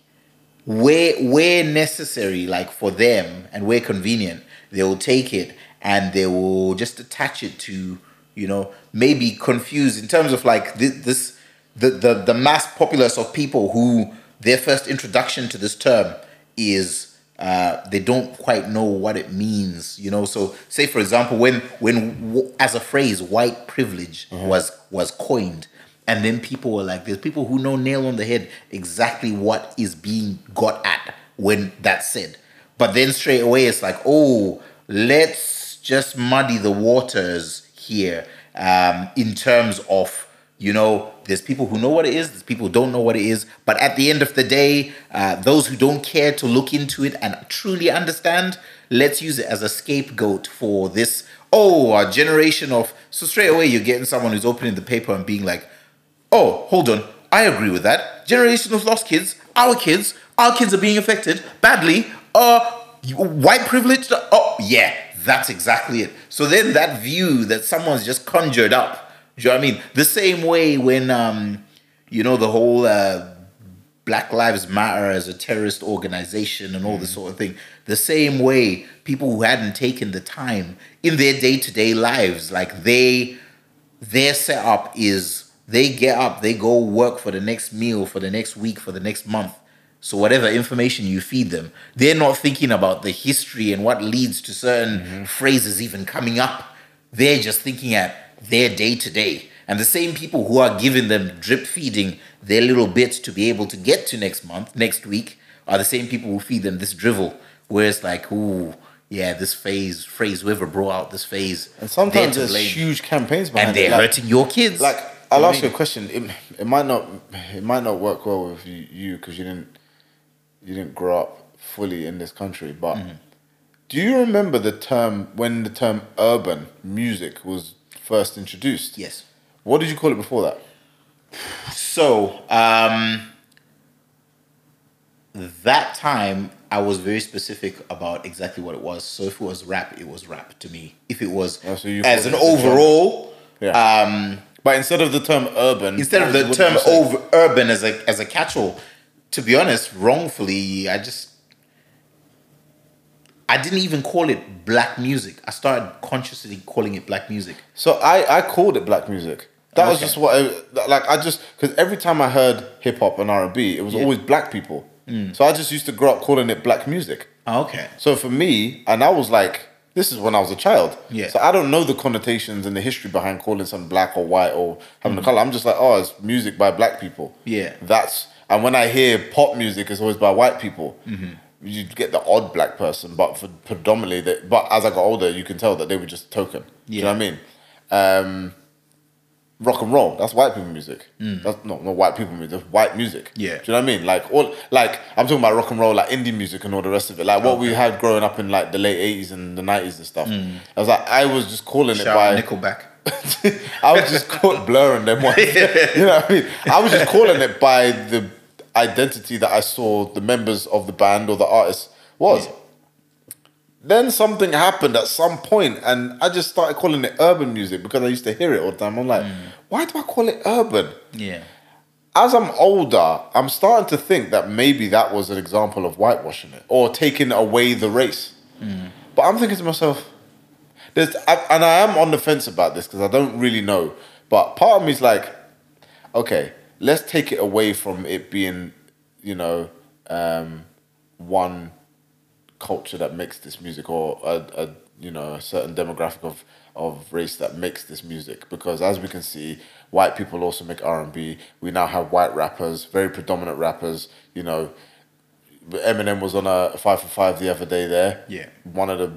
where where necessary, like for them and where convenient, they will take it and they will just attach it to, you know, maybe confuse in terms of like this, this the, the the mass populace of people who their first introduction to this term is uh, they don't quite know what it means, you know. So, say for example, when when w- as a phrase, white privilege was was coined, and then people were like, there's people who know nail on the head exactly what is being got at when that's said. But then straight away it's like, oh, let's just muddy the waters here um, in terms of, you know, there's people who know what it is, there's people who don't know what it is. But at the end of the day, uh, those who don't care to look into it and truly understand, let's use it as a scapegoat for this. Oh, a generation of. So straight away, you're getting someone who's opening the paper and being like, oh, hold on, I agree with that. Generation of lost kids, our kids, our kids are being affected badly. Uh, white privilege. Oh, yeah, that's exactly it. So then that view that someone's just conjured up. Do you know what I mean? The same way when, um, you know, the whole uh, Black Lives Matter as a terrorist organization and all this sort of thing. The same way people who hadn't taken the time in their day to day lives, like they, their setup is they get up, they go work for the next meal, for the next week, for the next month. So whatever information you feed them, they're not thinking about the history and what leads to certain mm-hmm. phrases even coming up. They're just thinking at their day to day. And the same people who are giving them drip feeding their little bits to be able to get to next month, next week, are the same people who feed them this drivel. Where it's like, ooh, yeah, this phase, phrase, whoever brought out this phase. And sometimes there's blame. huge campaigns behind And they're it. Like- hurting your kids. Like I'll know ask what you a question. It, it might not it might not work well with you- you because you didn't you didn't grow up fully in this country. But Mm-hmm. do you remember the term when the term urban music was first introduced? Yes. What did you call it before that? [sighs] So, um, that time I was very specific about exactly what it was. So if it was rap, it was rap to me. If it was Oh, so as an called it a genre. overall, Yeah. um, But instead of the term urban, instead of the term over urban as a as a catch-all, to be honest, wrongfully, I just I didn't even call it black music. I started consciously calling it black music. So I, I called it black music. That was just what I, like I just because every time I heard hip hop and R and B, it was Yeah. Mm. always black people. So I just used to grow up calling it black music. Okay. So for me, and I was like, this is when I was a child. Yeah. So I don't know the connotations and the history behind calling something black or white or having a color. I'm just like, oh, it's music by black people. Mm-hmm. Yeah. That's and when I hear pop music, it's always by white people. Mm-hmm. You get the odd black person, but for predominantly, they, but as I got older, you can tell that they were just token. Do you know what I mean? Um, rock and roll. That's white people music. That's not not white people music. That's white music. Mm. Yeah. Do you know what I mean? Like all like I'm talking about rock and roll, like indie music and all the rest of it. Like what we had growing up in like the late eighties and the nineties and stuff. I was like, I was just calling Mm. Shout it by Nickelback. [laughs] I was just caught blurring them ones. [laughs] you know what I mean? I was just calling it by the identity that I saw the members of the band or the artist was. Then something happened at some point, and I just started calling it urban music because I used to hear it all the time. I'm like, why do I call it urban? Yeah. As I'm older, I'm starting to think that maybe that was an example of whitewashing it or taking away the race. But I'm thinking to myself, there's, and I am on the fence about this because I don't really know. But part of me is like, okay, let's take it away from it being, you know, um, one culture that makes this music or a, a you know a certain demographic of of race that makes this music. Because as we can see white people also make R&B we now have white rappers very predominant rappers you know. Eminem was on a 5 for 5 the other day there. Yeah. one of the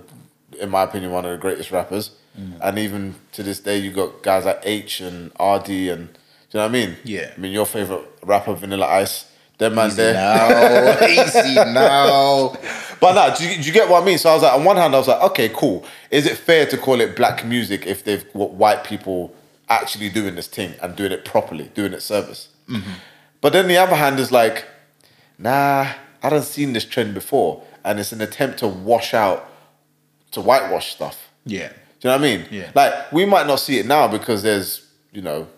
in my opinion one of the greatest rappers. Mm. And even to this day you got guys like Aitch and ArrDee and do you know what I mean? Yeah. I mean your favorite rapper Vanilla Ice them man Easy there now. [laughs] Easy [laughs] now. but no, do you, do you get what I mean? So I was like, on one hand, I was like, okay, cool. Is it fair to call it black music if they've got white people actually doing this thing and doing it properly, doing it service? Mm-hmm. But then the other hand is like, nah, I haven't seen this trend before, and it's an attempt to wash out, to whitewash stuff. Yeah. Do you know what I mean? Yeah. Like we might not see it now because there's, you know,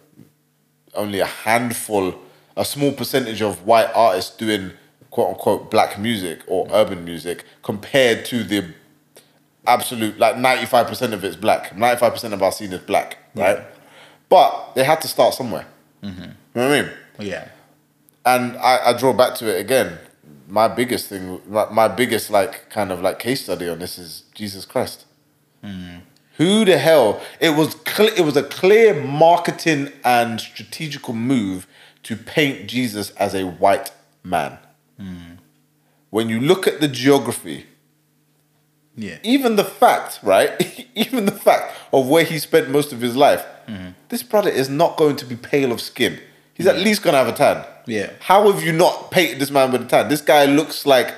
only a handful, a small percentage of white artists doing quote unquote black music or mm. urban music compared to the absolute like 95% of it's black. 95% of our scene is black, right? But they had to start somewhere. Mm-hmm. You know what I mean? Yeah. and I, I draw back to it again. My biggest thing, my, my biggest like kind of like case study on this is Jesus Christ. Mm. Who the hell? It was cl- it was a clear marketing and strategical move to paint Jesus as a white man. When you look at the geography, Yeah. even the fact, right? [laughs] even the fact of where he spent most of his life, this brother is not going to be pale of skin. He's at least going to have a tan. Yeah. How have you not painted this man with a tan? This guy looks like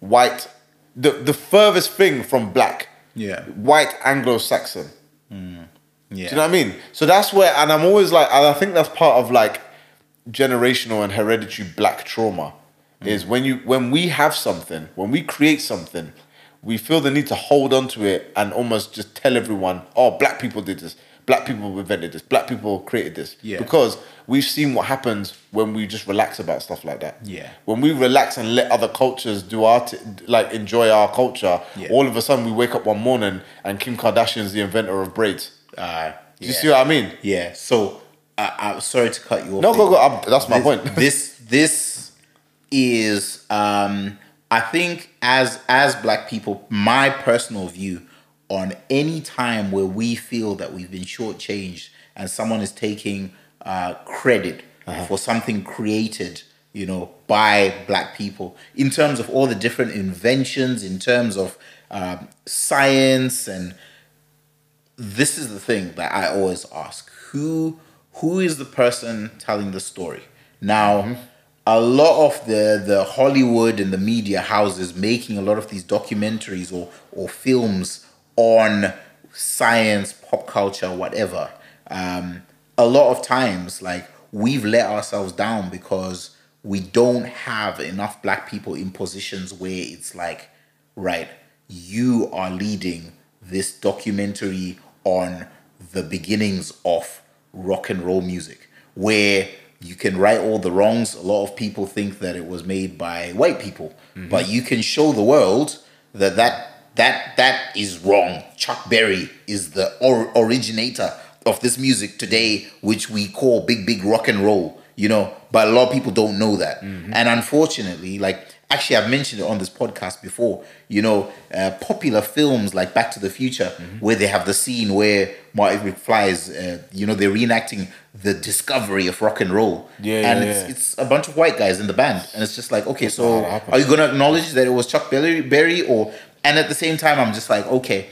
white, the, the furthest thing from black. Yeah. White Anglo Saxon. Yeah. Mm. Do you know what I mean? So that's where, and I'm always like, and I think that's part of like generational and hereditary black trauma. Is when you when we have something, when we create something, we feel the need to hold on to it and almost just tell everyone, "Oh, black people did this. Black people invented this. Black people created this." Yeah. Because we've seen what happens when we just relax about stuff like that. Yeah. When we relax and let other cultures do our t- like enjoy our culture, Yeah. all of a sudden we wake up one morning and Kim Kardashian's the inventor of braids. Uh, Do you see what I mean? Yeah. So I I'm sorry to cut you off. No, go go. I'm, that's my this, point. [laughs] this this is um I think as as black people, my personal view on any time where we feel that we've been shortchanged and someone is taking uh, credit Uh-huh. for something created, you know, by black people in terms of all the different inventions, in terms of um, science and this is the thing that I always ask: who who is the person telling the story? Now, a lot of the the Hollywood and the media houses making a lot of these documentaries or or films on science, pop culture, whatever. Um, a lot of times, like we've let ourselves down because we don't have enough black people in positions where it's like, right, you are leading this documentary on the beginnings of rock and roll music, where you can right all the wrongs. A lot of people think that it was made by white people, mm-hmm. but you can show the world that that that that is wrong. Chuck Berry is the or- originator of this music today, which we call big big rock and roll. You know, but a lot of people don't know that, mm-hmm. and unfortunately, like actually I've mentioned it on this podcast before. You know, uh, popular films like Back to the Future, where they have the scene where Marty McFly is, uh, you know, they're reenacting the discovery of rock and roll. Yeah, and yeah, it's, yeah. it's a bunch of white guys in the band, and it's just like, okay, so how it happened. are you gonna acknowledge that it was Chuck Berry, Berry, or? And at the same time, I'm just like, okay,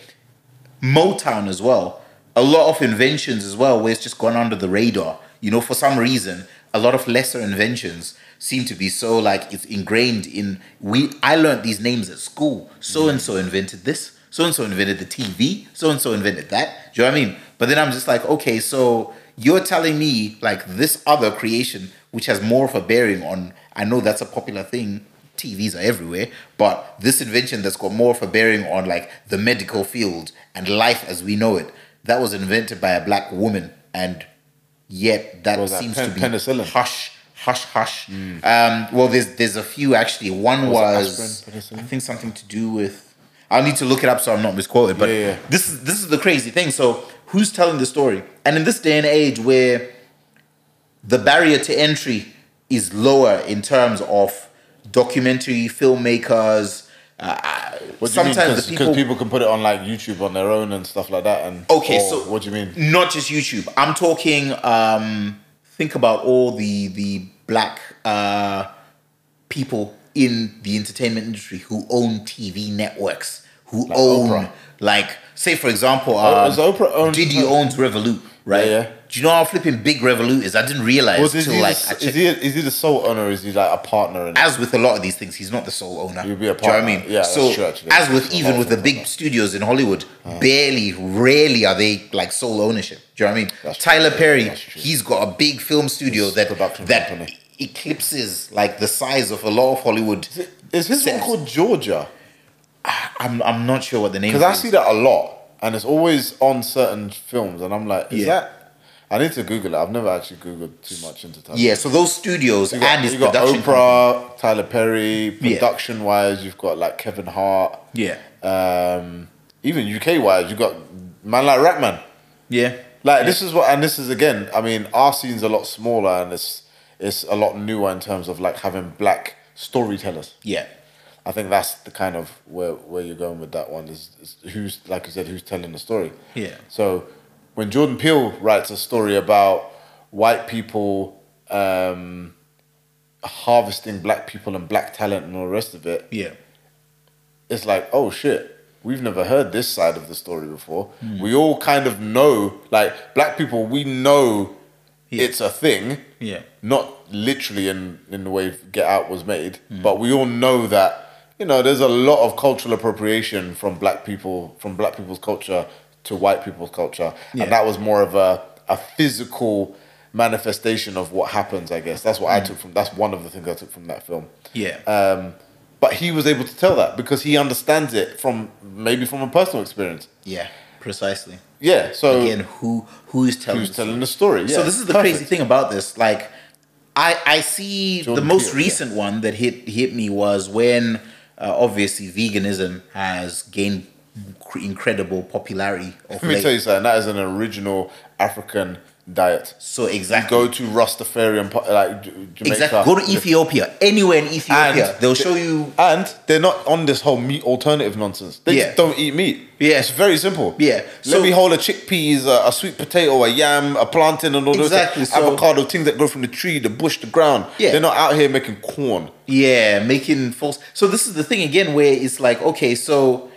Motown as well. a lot of inventions as well where it's just gone under the radar. You know, for some reason, a lot of lesser inventions seem to be so like it's ingrained in we I learned these names at school. So and so invented this, so and so invented the TV, so and so invented that. Do you know what I mean? But then I'm just like, okay, so you're telling me like this other creation which has more of a bearing on I know that's a popular thing. TVs are everywhere, but this invention that's got more of a bearing on like the medical field and life as we know it, that was invented by a black woman, and yet that that seems pen- to be penicillin? hush, hush, hush. Um, well, there's there's a few actually. One Was was, aspirin. I think something to do with. I'll need to look it up so I'm not misquoted. But Yeah, yeah. this is this is the crazy thing. So who's telling the story? And in this day and age where the barrier to entry is lower in terms of documentary filmmakers. Uh, What do you mean? sometimes Because people, people can put it on like YouTube on their own and stuff like that. And Okay, so what do you mean? Not just YouTube. I'm talking. Um, think about all the the black uh, people in the entertainment industry who own TV networks, who Like own Oprah. like say for example, um, Oprah owned- Diddy owns Revolt, right? Yeah, yeah. Do you know how flipping big Revolt is? I didn't realize Well, is, till he like the, is, he, is he the sole owner or is he like a partner in it? as with a lot of these things, he's not the sole owner. He'll be a partner. Do you know what I mean? Yeah, so true, actually. as with even with the big partner. studios in Hollywood, uh-huh. barely, rarely are they like sole ownership. Do you know what I mean? That's true. Tyler Perry, he's got a big film studio His that that company. eclipses like the size of a lot of Hollywood. Is his one called Georgia? Ah, I'm I'm not sure what the name is. Because I see that a lot, and it's always on certain films, and I'm like, is Yeah. that? I need to Google it. I've never actually Googled too much into Tyler. Yeah, so those studios got, and his you got production. Oprah, Tyler Perry. Yeah. Production wise, you've got like Kevin Hart. Yeah. Um, even UK wise, you've got man like Rapman. Yeah. Like this is what, and this is again. I mean, our scene's a lot smaller, and it's it's a lot newer in terms of like having black storytellers. Yeah. I think that's the kind of where where you're going with that one is, is who's like you said who's telling the story. Yeah. So when Jordan Peele writes a story about white people um, harvesting black people and black talent and all the rest of it, Yeah. it's like, oh shit, we've never heard this side of the story before. Hmm. We all kind of know, like black people, we know Yeah. it's a thing, Yeah. not literally in in the way Get Out was made, Hmm. but we all know that you know there's a lot of cultural appropriation from black people, from black people's culture to white people's culture, Yeah. and that was more of a a physical manifestation of what happens. I guess that's what I took from. That's one of the things I took from that film. Yeah. Um, but he was able to tell that because he understands it from maybe from a personal experience. yeah. Precisely. Yeah. So Again, who who is telling who's the telling the story? So this is the perfect. crazy thing about this. Like, I I see Jordan the most Peele, yeah. recent one that hit hit me was when uh, obviously veganism has gained incredible popularity. Of Let me late. tell you something. That is an original African diet. So exactly. Go to Rastafarian like Jamaica. Exactly. Go to Ethiopia. Anywhere in Ethiopia, And they'll show you. And they're not on this whole meat alternative nonsense. They Yeah. just don't eat meat. Yeah. It's very simple. Yeah. Let So- me hold a chickpeas, a, a sweet potato, a yam, a plantain, and all those Exactly, things. so- avocado, things that grow from the tree, the bush, the ground. Yeah. They're not out here making corn. Yeah, making false. So this is the thing again, where it's like, okay, so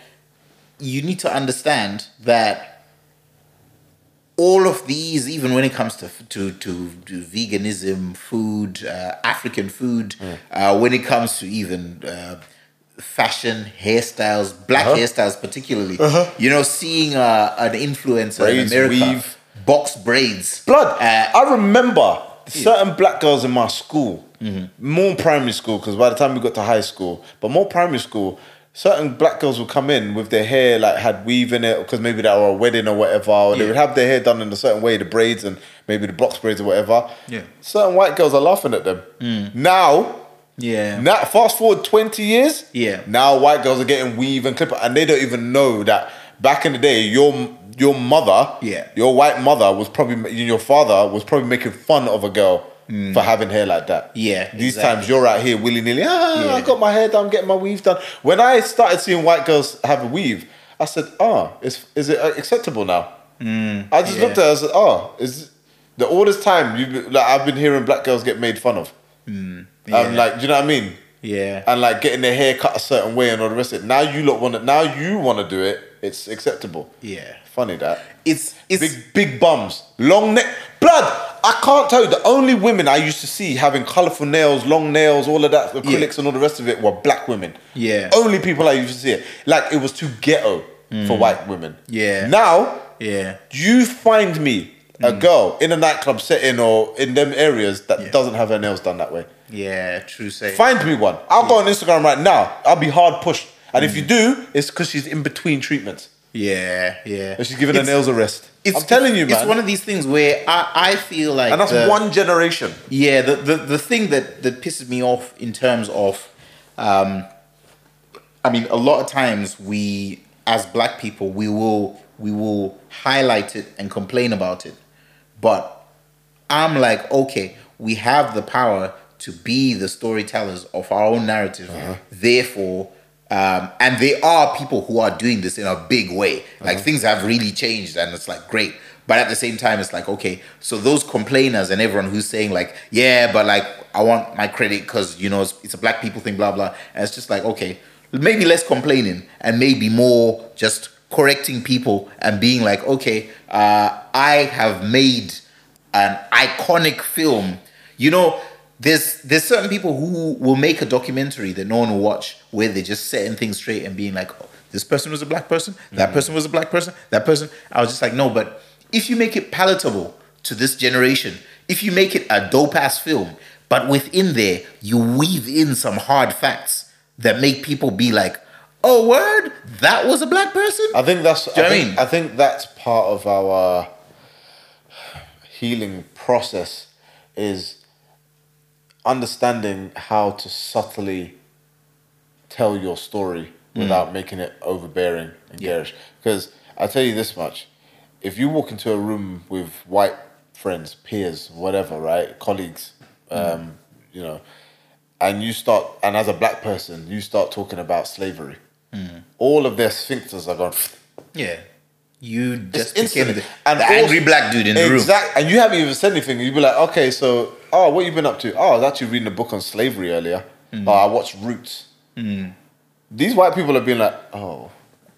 you need to understand that all of these, even when it comes to to to, to veganism, food, uh, African food, uh, when it comes to even uh, fashion, hairstyles, black Uh-huh. hairstyles particularly, you know, seeing uh, an influencer Braids, in America weave. box braids, Blood. Uh, I remember certain black girls in my school, more primary school, because by the time we got to high school, but more primary school, certain black girls would come in with their hair like had weave in it, because maybe they were a wedding or whatever, or they would have their hair done in a certain way, the braids and maybe the box braids or whatever. Yeah. Certain white girls are laughing at them. Mm. Now, yeah, now, fast forward 20 years. Yeah. Now white girls are getting weave and clipper, and they don't even know that back in the day, your your mother, Yeah. your white mother was probably your father was probably making fun of a girl for having hair like that. Mm. Yeah, These exactly. times you're out here willy nilly. Ah, Yeah. I got my hair done, getting my weave done. When I started seeing white girls have a weave, I said, "Ah, is is it acceptable now?" I just yeah. looked at it. I said, "Oh, is the all this time you like I've been hearing black girls get made fun of." yeah. Um, like, do you know what I mean? yeah. and like getting their hair cut a certain way and all the rest of it. Now you look want to now you want to do it. It's acceptable. Yeah, funny that. It's it's Big big bums, long neck, blood. I can't tell you. The only women I used to see having colourful nails, long nails, all of that, acrylics and all the rest of it were black women. Yeah. Only people I used to see it. Like it was too ghetto for white women. Mm. Yeah. Now yeah. Do you find me a girl in a nightclub setting or in them areas that Yeah. doesn't have her nails done that way. Yeah, true say. Find me one. I'll go on Instagram right now. I'll be hard pushed. And Mm. if you do, it's because she's in between treatments. Yeah, yeah. And she's giving her nails a rest. It's, I'm telling you, man. It's one of these things where I, I feel like and that's the- one generation. Yeah, the, the, the thing that, that pisses me off in terms of, um, I mean, a lot of times we, as black people, we will we will highlight it and complain about it, but I'm like, okay, we have the power to be the storytellers of our own narrative. Therefore, um, and there are people who are doing this in a big way. Like things have really changed, and it's like great. But at the same time, it's like okay, so those complainers and everyone who's saying like, yeah, but like I want my credit because you know it's, it's a black people thing, blah blah. And it's just like okay, maybe less complaining and maybe more just correcting people and being like, okay, uh, I have made an iconic film. You know, there's there's certain people who will make a documentary that no one will watch where they're just setting things straight and being like, oh, this person was a black person, that mm. person was a black person, that person. I was just like, no, but if you make it palatable to this generation, if you make it a dope ass film, but within there you weave in some hard facts that make people be like, oh word, that was a black person. I think that's. Do you I, I think, mean? I think that's part of our healing process is understanding how to subtly tell your story without making it overbearing and Mm. Yeah. garish. Because I'll tell you this much: if you walk into a room with white friends, peers, whatever, right, colleagues, Mm. um, you know, and you start, and as a black person, you start talking about slavery. Mm. All of their sphincters are gone. Yeah. You just It's became the, And the also- angry black dude in the room. Exact, and you haven't even said anything. You'd be like, okay, so, oh, what you been up to? Oh, I was actually reading a book on slavery earlier. Mm. Oh, I watched Roots. These white people have been like, oh,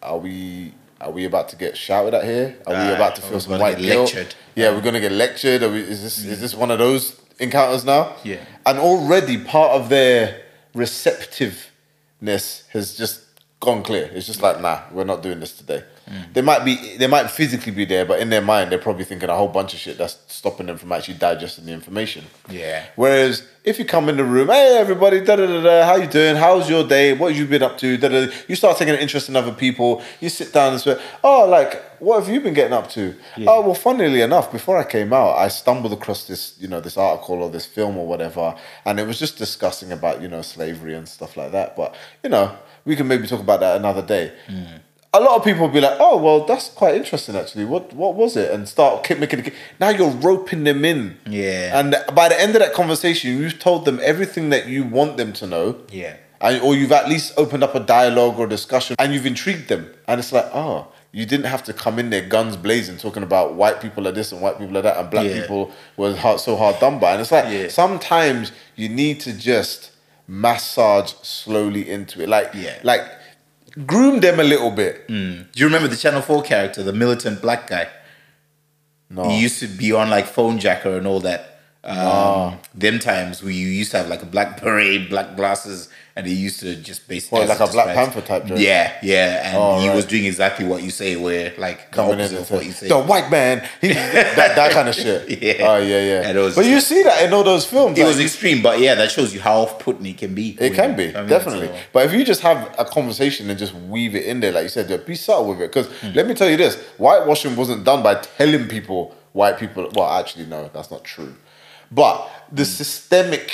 are we are we about to get shouted at here? Are we Ah, about to feel some white guilt? lectured? Yeah, we're gonna get lectured. Are we, is this is this one of those encounters now? Yeah. And already part of their receptiveness has just gone clear. It's just like, nah, we're not doing this today. Mm. They might be, they might physically be there, but in their mind, they're probably thinking a whole bunch of shit that's stopping them from actually digesting the information. Yeah. Whereas if you come in the room, hey everybody, da da da da, how you doing? How's your day? What have you been up to? Da, da, da. You start taking an interest in other people. You sit down and say, oh, like what have you been getting up to? Oh, well, funnily enough, before I came out, I stumbled across this, you know, this article or this film or whatever, and it was just discussing about you know slavery and stuff like that. But you know, we can maybe talk about that another day. Mm. A lot of people will be like, "Oh, well, that's quite interesting, actually. What what was it?" And start keep making. Now you're roping them in. Yeah. And by the end of that conversation, you've told them everything that you want them to know. Yeah. And, or you've at least opened up a dialogue or discussion and you've intrigued them. And it's like, oh, you didn't have to come in there guns blazing talking about white people are this and white people are that and black Yeah. people were hard, so hard done by. And it's like, Yeah. sometimes you need to just massage slowly into it. Like, Yeah. like groom them a little bit. Do you remember the Channel 4 character, the militant black guy? No. He used to be on like Fonejacker and all that. Um, Them times where you used to have like a black beret, black glasses, and he used to just basically. Like a Black Panther type joke? Yeah, yeah. And Oh, he right. was doing exactly what you say, where like the Coming in opposite of what you say, the white man, he, that, that kind of [laughs] shit. Yeah. Oh, yeah, yeah. And it was but just you see that in all those films. It like, was extreme, but yeah, that shows you how off-putting it can be. It can be I mean, definitely, so- but if you just have a conversation and just weave it in there, like you said, yeah, be subtle with it. Because Hmm. let me tell you this: whitewashing wasn't done by telling people white people. Well, actually, no, that's not true. But the Hmm. systemic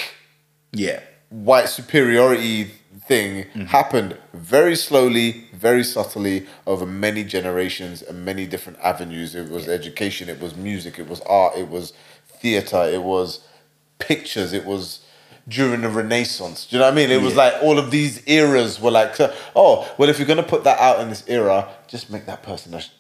yeah, white superiority thing Mm-hmm. happened very slowly, very subtly over many generations and many different avenues. It was education, it was music, it was art, it was theater, it was pictures, it was during the Renaissance. Do you know what I mean? It was like all of these eras were like, oh, well, if you're gonna put that out in this era, just make that person a sh-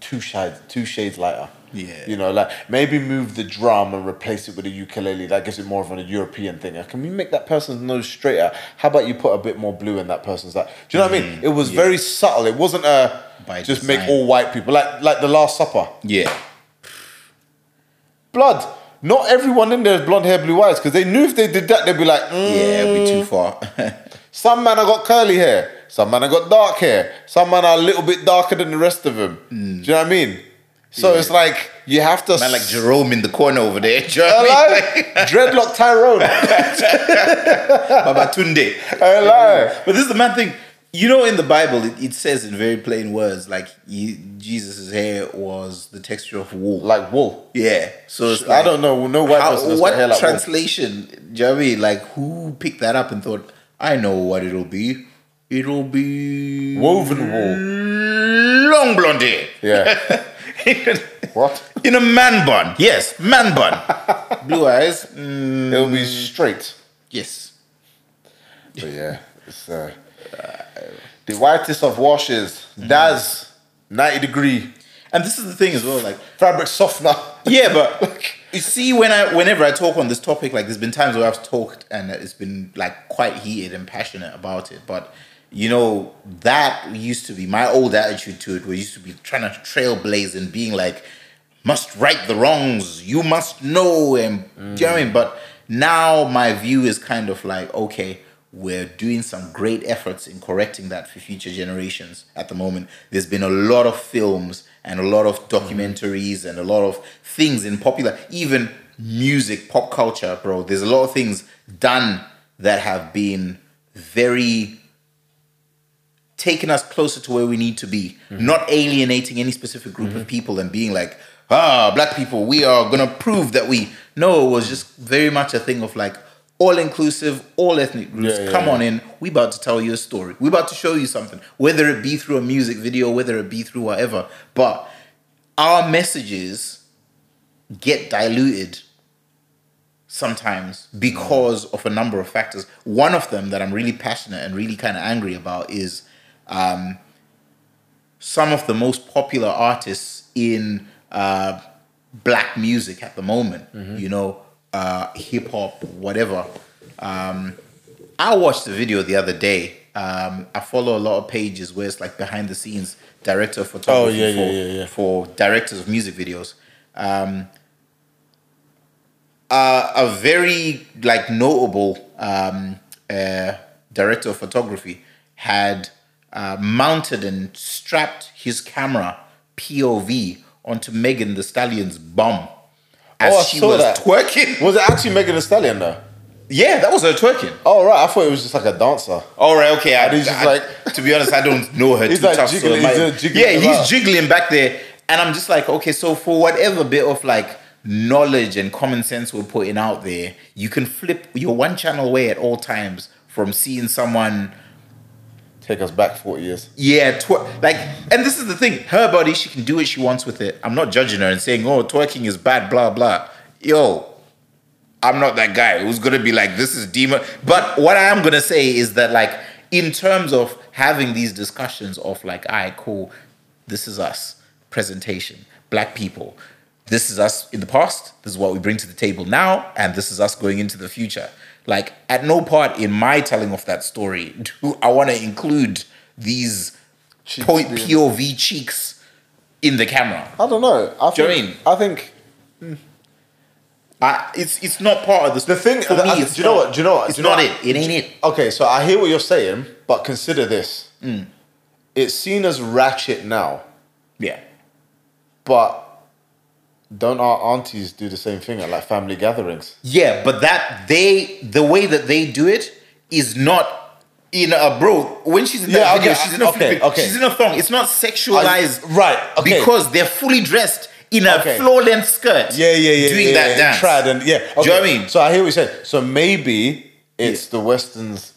two shades, two shades lighter. Yeah. You know, like maybe move the drum and replace it with a ukulele. That gives it more of a European thing. Like, Can we make that person's nose straighter? How about you put a bit more blue in that person's eye? Do you know what I mean? It was Mm, yeah. very subtle. It wasn't a By just make all white people like like the Last Supper. Yeah. Blood. Not everyone in there is blonde hair, blue eyes, because they knew if they did that, they'd be like, mm, Yeah, we too far. [laughs] some man I got curly hair, some man I got dark hair, some man are a little bit darker than the rest of them. Do you know what I mean? So it's like you have to Man like Jerome in the corner over there. Do [laughs] you know what I mean? Hello? [laughs] [laughs] Dreadlock Tyrone. Baba Tunde. Hello. But this is the mad thing. You know, in the Bible, it, it says in very plain words, like he, Jesus' hair was the texture of wool. Like wool. yeah. So it's I like, don't know. No white how, person what like wool. translation? Do you know what I mean? Like, who picked that up and thought, I know what it'll be? It'll be Woven wool. long blonde hair. Yeah. [laughs] what? In a man bun. Yes, man bun. [laughs] Blue eyes. Mm, It'll be straight. yes. But yeah, it's uh, the whitest of washes. Daz, 90 degree. And this is the thing as well, like Fabric softener. Yeah, but [laughs] you see, when I whenever I talk on this topic, like there's been times where I've talked and it's been like quite heated and passionate about it. But you know, that used to be my old attitude to it. We used to be trying to trailblaze and being like, must right the wrongs. You must know, and do you know what I mean. Mm. But now my view is kind of like, okay, we're doing some great efforts in correcting that for future generations at the moment. There's been a lot of films and a lot of mm. documentaries and a lot of things in popular, even music, pop culture, bro. There's a lot of things done that have been very taking us closer to where we need to be, not alienating any specific group of people and being like, ah, black people, we are gonna prove that we. No, it was just very much a thing of like all inclusive, all ethnic groups. Yeah, yeah, Come yeah. on in, we about to tell you a story. We about to show you something, whether it be through a music video, whether it be through whatever. But our messages get diluted sometimes because of a number of factors. One of them that I'm really passionate and really kind of angry about is um, some of the most popular artists in uh, black music at the moment. You know, uh, hip hop, whatever. Um, I watched a video the other day. Um, I follow a lot of pages where it's like behind the scenes director of photography Oh, yeah, for, yeah, yeah, yeah. for directors of music videos. Um, uh, a very like notable um, uh, director of photography had uh, mounted and strapped his camera POV onto Megan Thee Stallion's bum as Oh, she was that. twerking. [laughs] Was it actually Megan Thee Stallion though? Yeah, that was her twerking. Oh right, I thought it was just like a dancer. All right, okay. I, he's just I- like- to be honest, I don't know her [laughs] He's too like tough. jiggling- might- he's, uh, jiggling yeah, he's about. jiggling back there, and I'm just like, okay, so for whatever bit of like knowledge and common sense we're putting out there, you can flip. You're one channel away at all times from seeing someone. Take us back 40 years. Yeah, twer- like, and this is the thing. Her body, she can do what she wants with it. I'm not judging her and saying, oh, twerking is bad, blah blah. Yo, I'm not that guy who's gonna be like, this is demon. But what I am gonna say is that, like, in terms of having these discussions of like, all right, cool, this is us, presentation, black people. This is us in the past. This is what we bring to the table now, and this is us going into the future. Like, at no part in my telling of that story do I want to include these Cheeks point POV cheeks in the camera. I don't know. I Do you think, know what I mean? I think I, it's it's not part of the The thing- For me, I- do you know not- what- do you know what- It's you know not what- it. It ain't it. okay. So I hear what you're saying, but consider this: Mm. it's seen as ratchet now, Yeah. but don't our aunties do the same thing at like family gatherings? Yeah, but that they the way that they do it is not in a bro. When she's in that Yeah, video, okay, she's in a okay, okay. she's in a thong. It's not sexualized, I- right, okay. Because they're fully dressed in a Okay. floor length skirt. Yeah, yeah, yeah. doing yeah, that yeah, dance. Trad and yeah. Do you know what I mean? So I hear what you said. So maybe it's the Western's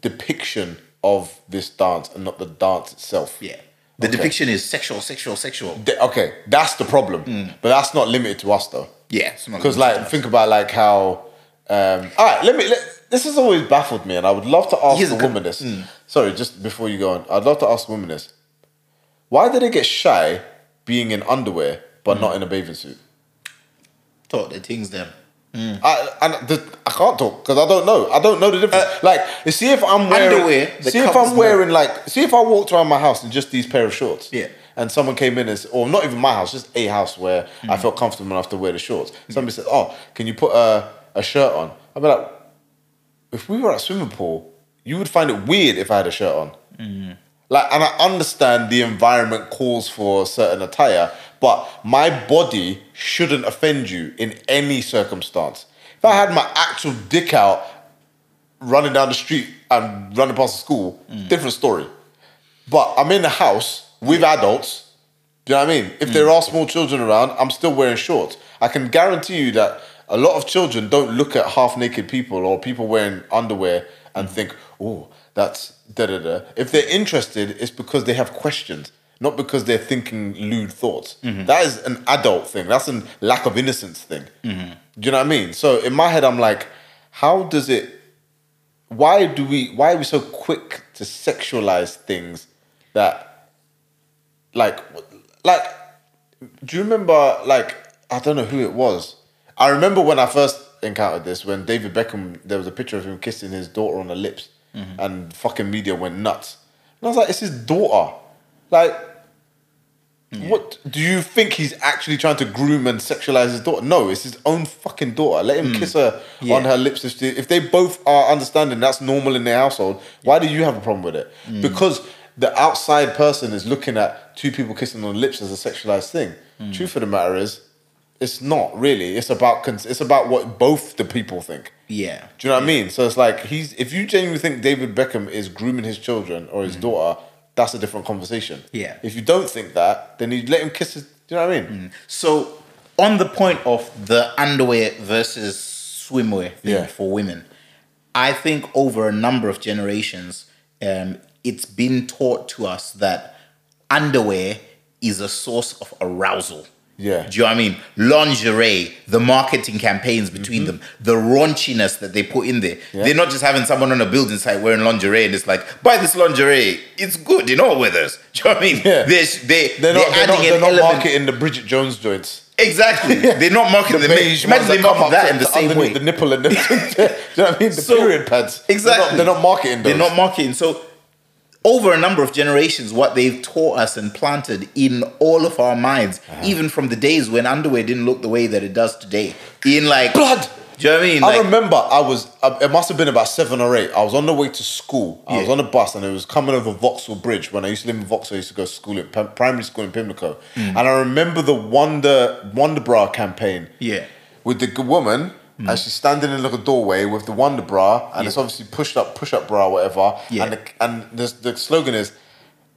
depiction of this dance and not the dance itself. Yeah. The Okay. depiction is sexual, sexual, sexual. Okay, that's the problem. Mm. But that's not limited to us though. Yeah, Because like think about like how um all right, let me let, this has always baffled me and I would love to ask Here's the woman this. Sorry, just before you go on, I'd love to ask the woman this. Why did they get shy being in underwear but not in a bathing suit? Thought the things them. I, and the, I can't talk because I don't know. I don't know the difference. like, see if I'm wearing, Underwear see if I'm wearing like, see if I walked around my house in just these pair of shorts. Yeah. And someone came in and, or not even my house, just a house where Mm. I felt comfortable enough to wear the shorts. Somebody said, "Oh, can you put a, a shirt on?" I'd be like, if we were at a swimming pool, you would find it weird if I had a shirt on. Like, and I understand the environment calls for certain attire, but my body shouldn't offend you in any circumstance. If I had my actual dick out running down the street and running past the school, mm. different story. But I'm in the house with adults. Do you know what I mean? If there mm. are small children around, I'm still wearing shorts. I can guarantee you that a lot of children don't look at half naked people or people wearing underwear and mm. think, oh, that's da da da. If they're interested, it's because they have questions, not because they're thinking lewd thoughts. That is an adult thing. That's a lack of innocence thing. Do you know what I mean? So in my head, I'm like, how does it why do we why are we so quick to sexualize things that like like do you remember like I don't know who it was. I remember when I first encountered this when David Beckham there was a picture of him kissing his daughter on the lips and fucking media went nuts. And I was like, it's his daughter. Like what do you think he's actually trying to groom and sexualize his daughter? No, it's his own fucking daughter. Let him hmm. kiss her Yeah. on her lips. If they, if they both are understanding that's normal in their household, why do you have a problem with it? Hmm. Because the outside person is looking at two people kissing on the lips as a sexualized thing. Hmm. Truth of the matter is, it's not really. It's about cons- it's about what both the people think. Yeah. Do you know what I mean? So it's like he's if you genuinely think David Beckham is grooming his children or his daughter, that's a different conversation. Yeah. If you don't think that, then you let him kiss his. Do you know what I mean? So, on the point of the underwear versus swimwear thing Yeah. for women, I think over a number of generations, um, it's been taught to us that underwear is a source of arousal. Yeah. Do you know what I mean? Lingerie, the marketing campaigns between them, the raunchiness that they put in there. Mm-hmm. Yeah. They're not just having someone on a building site wearing lingerie and it's like, buy this lingerie, it's good in all weathers. Do you know what I mean? Yeah. They're, they, They're not. They're not, they're not marketing the Bridget Jones joints. Exactly. [laughs] They're not marketing The the, beige Imagine they market that in the same way. The nipple and the. [laughs] do you know what I mean? The So- period pads. Exactly. They're not, they're not marketing those. They're not marketing. So over a number of generations, what they've taught us and planted in all of our minds, Uh-huh. even from the days when underwear didn't look the way that it does today. In like Blood. Do you know what I mean? I Like, remember I was, it must have been about seven or eight. I was on the way to school. I was on a bus and it was coming over Vauxhall Bridge. When I used to live in Vauxhall, I used to go to school in primary school in Pimlico. Mm. And I remember the Wonder Wonder Bra campaign. Yeah. With the woman, Mm. and she's standing in like a doorway with the Wonder Bra, and Yeah. it's obviously pushed up, push up bra, whatever. Yeah. And the, and the, the slogan is,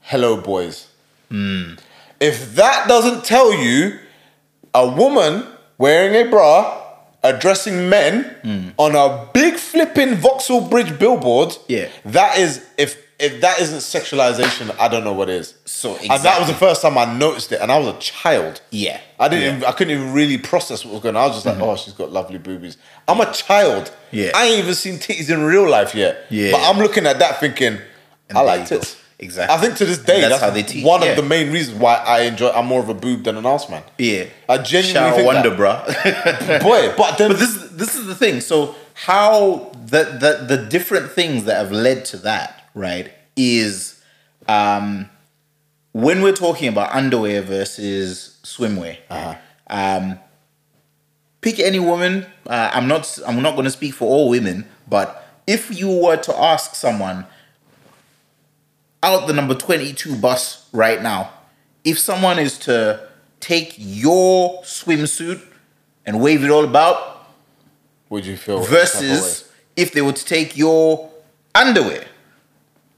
"Hello, boys." Mm. If that doesn't tell you a woman wearing a bra addressing men on a big flipping Vauxhall Bridge billboard, Yeah. that is if if that isn't sexualization, I don't know what is. So and that was the first time I noticed it, and I was a child. Yeah. I didn't. Even, I couldn't even really process what was going on. I was just like, "Oh, she's got lovely boobies." I'm a child. Mm-hmm. Yeah. I ain't even seen titties in real life yet. Yeah. But I'm looking at that thinking, I there like tits. Exactly. I think to this day, And that's, that's how they teach, one yeah. of the main reasons why I enjoy. I'm more of a boob than an ass man. yeah. I genuinely think Wonder that. Bra. [laughs] Boy, but then but this this is the thing. So how the the the different things that have led to that, right, is um when we're talking about underwear versus swimwear. Uh-huh. Um pick any woman. Uh, I'm not I'm not going to speak for all women, but if you were to ask someone out the number 22 bus right now, if someone is to take your swimsuit and wave it all about would you feel some type of versus if they were to take your underwear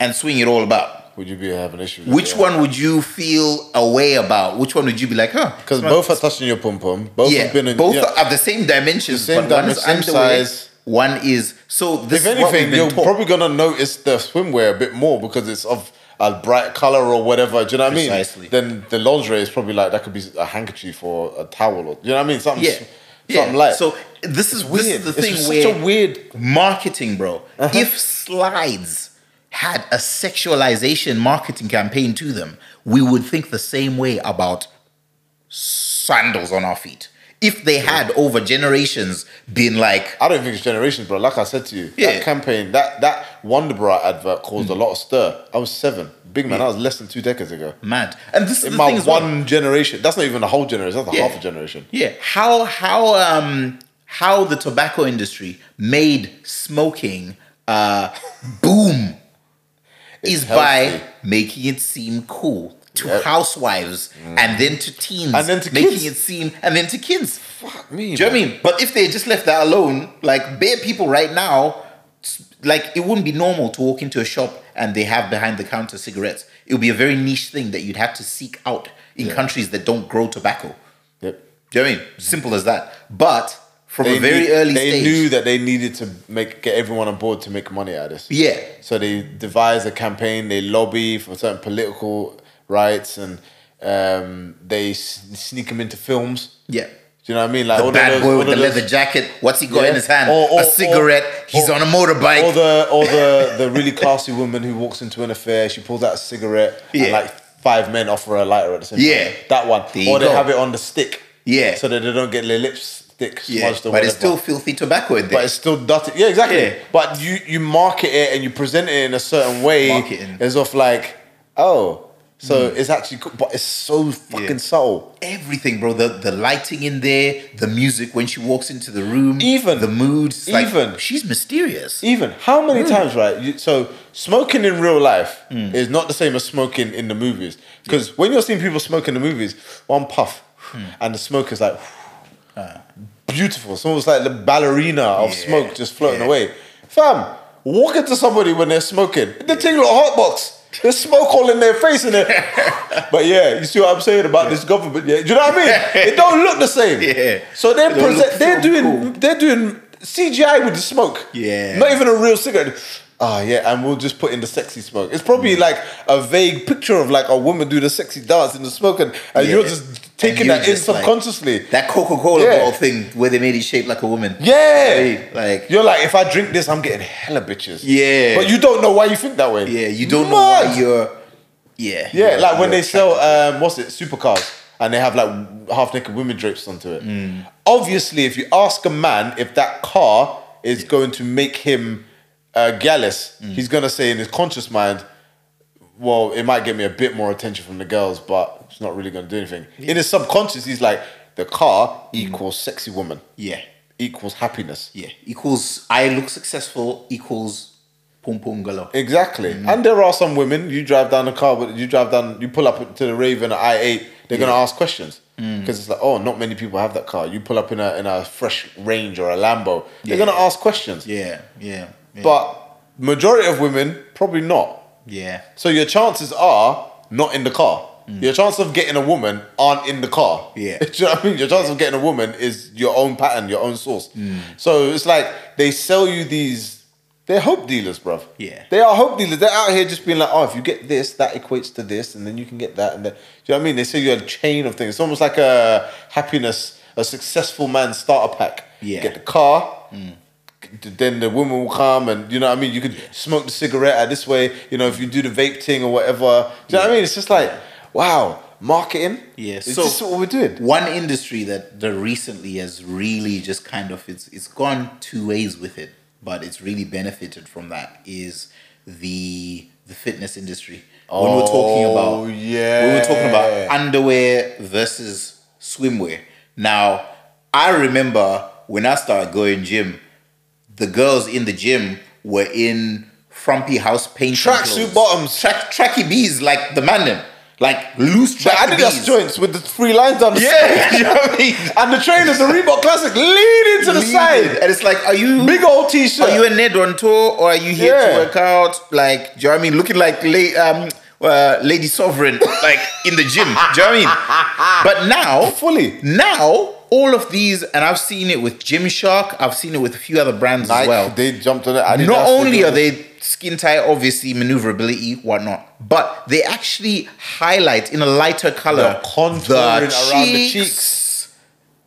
and swing it all about. Would you be having issues? with which one would you feel a way about? Which one would you be like, huh? Because both are touching your pom pom. Both yeah, have been in. both yeah. are the same dimensions, The same but one is same underwear, size. one is so. This If is what we've anything, been you're taught. probably gonna notice the swimwear a bit more because it's of a bright color or whatever. Do you know what I Precisely. mean? Then the lingerie is probably like that could be a handkerchief or a towel or do you know what I mean? Something, yeah, something yeah. like. So this is weird. This is the It's thing just where such a weird. marketing, bro. Uh-huh. If slides had a sexualization marketing campaign to them, we would think the same way about sandals on our feet. if they had over generations been like, I don't think it's generations, bro. Like I said to you, Yeah. that campaign, that that Wonderbra advert caused a lot of stir. I was seven, big man. That was less than two decades ago. mad. And this is In my one well. generation, that's not even a whole generation. That's Yeah. half a generation. Yeah, how how um how the tobacco industry made smoking uh boom is It's by making it seem cool to Yep. housewives mm. and then to teens And then to making kids. it seem and then to kids. Fuck me. Do you know what I mean? But if they just left that alone, like bare people right now, like it wouldn't be normal to walk into a shop and they have behind the counter cigarettes. It would be a very niche thing that you'd have to seek out in countries that don't grow tobacco. Yep. Do you know what I mean? Simple as that. But from They a very need- early they stage, knew that they needed to make get everyone on board to make money out of this. yeah, So they devise a campaign, they lobby for certain political rights, and um, they s- sneak them into films. yeah. Do you know what I mean? Like The bad those- boy with the those- leather jacket. What's he got Yeah. in his hand? Or- or- a cigarette. He's or- on a motorbike. Or the or the [laughs] the really classy woman who walks into an affair, she pulls out a cigarette, and like five men offer her a lighter at the same Yeah. time. Yeah. That one. There or they go. have it on the stick. Yeah. So that they don't get their yeah, smudged or but it's still filthy tobacco in there. but it's still dirty. Yeah, exactly. Yeah. But you you market it and you present it in a certain way Marketing. as of like, oh, so it's actually cool, but it's so fucking subtle. Everything, bro. The the lighting in there, the music when she walks into the room, Even- the mood. it's like, even- she's mysterious. Even how Hmm. many times, right? You, so smoking in real life is not the same as smoking in the movies. Because when you're seeing people smoke in the movies, one puff, Hmm. and the smoke is like beautiful. It's almost like the ballerina of Yeah, smoke just floating yeah. away. Fam, walk into somebody when they're smoking. The thing look hot box. There's smoke all in their face and it. [laughs] But yeah, you see what I'm saying about this government? Yeah, do you know what I mean? It don't look the same. [laughs] Yeah. So they're present, they're so doing cool. they're doing CGI with the smoke. Yeah. Not even a real cigarette. Ah, yeah, and we'll just put in the sexy smoke. It's probably like a vague picture of like a woman do the sexy dance in the smoke, and, and Yeah. you're just taking you're that in just like- subconsciously. That Coca Cola Yeah. bottle thing where they made it shaped like a woman. yeah, Right, like- you're like, if I drink this, I'm getting hella bitches. Yeah. but you don't know why you think that way. Yeah, you don't know why you're. Yeah. Yeah, you're- like when they sell um, what's it, supercars, and they have like half naked women drapes onto it. Mm. Obviously, if you ask a man if that car is going to make him uh, gallus, Mm. he's gonna say in his conscious mind, "Well, it might get me a bit more attention from the girls, but it's not really gonna do anything." In his subconscious, he's like, "The car equals sexy woman, Yeah. equals happiness." Yeah. Equals I look successful equals pum pum galore. Exactly. Mm. And there are some women, you drive down the car, but you drive down, you pull up to the Raven at I8, they're going to ask questions. Mm. Because it's like, oh, not many people have that car. You pull up in a, in a fresh Range or a Lambo, they're Yeah. going to ask questions. Yeah. Yeah. Yeah. But majority of women, probably not. yeah. So your chances are not in the car. Your chance of getting a woman aren't in the car. Mm. Yeah. [laughs] Do you know what I mean? Your chance of getting a woman is your own pattern, your own source. Mm. So it's like they sell you these. They're hope dealers, bruv. Yeah. They are hope dealers. They're out here just being like, oh, if you get this, that equates to this, and then you can get that. And then, do you know what I mean? They say you're a chain of things. It's almost like a happiness, a successful man starter pack. Yeah. Mm. Get the car, then the woman will come and you know what I mean? You could smoke the cigarette out this way you know if you do the vape thing or whatever. Do you know what I mean? It's just like wow marketing? Yeah, is so- this what we're doing. One industry that the recently has really just kind of it's it's gone two ways with it, but it's really benefited from that is the the fitness industry. when we're talking Oh, about yeah. when we're talking about underwear versus swimwear. Now, I remember when I started going gym, the girls in the gym were in frumpy house paint Tracksuit bottoms. track tracky bees like the man them. Like loose the tracky Adidas bees. joints with the three lines down the Yeah, [laughs] side you know what I mean? and the trainers the Reebok Classic leading to the side And it's like, are you big old t-shirt Are you a Ned on tour or are you here Yeah. to work out? Like, do you know what I mean? Looking like um, uh, Lady Sovereign, like in the gym. do you know what I mean? [laughs] But now, Fully. now all of these, and I've seen it with Gymshark. I've seen it with a few other brands Nike, as well. they jumped on it Adidas, Not only are they skin tight, obviously maneuverability, whatnot, but they actually highlight in a lighter color The contouring around the cheeks.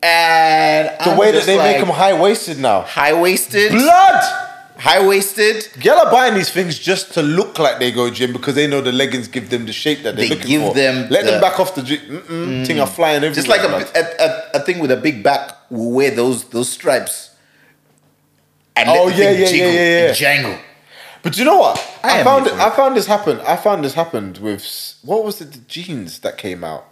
and the I'm way that they make them high-waisted now high waisted, blood high waisted. Girl are buying these things just to look like they go gym because they know the leggings give them the shape that they're They looking give for. them Let the- them back off the gym. Mm-mm, Thing are mm. flying everywhere. Just like a, a, a a thing with a big back will wear those those stripes. And Oh, the yeah, yeah, yeah, jiggle yeah, yeah. jangle. But you know what? I I, found it. I found this happened. I found this happened with what was it? The jeans that came out,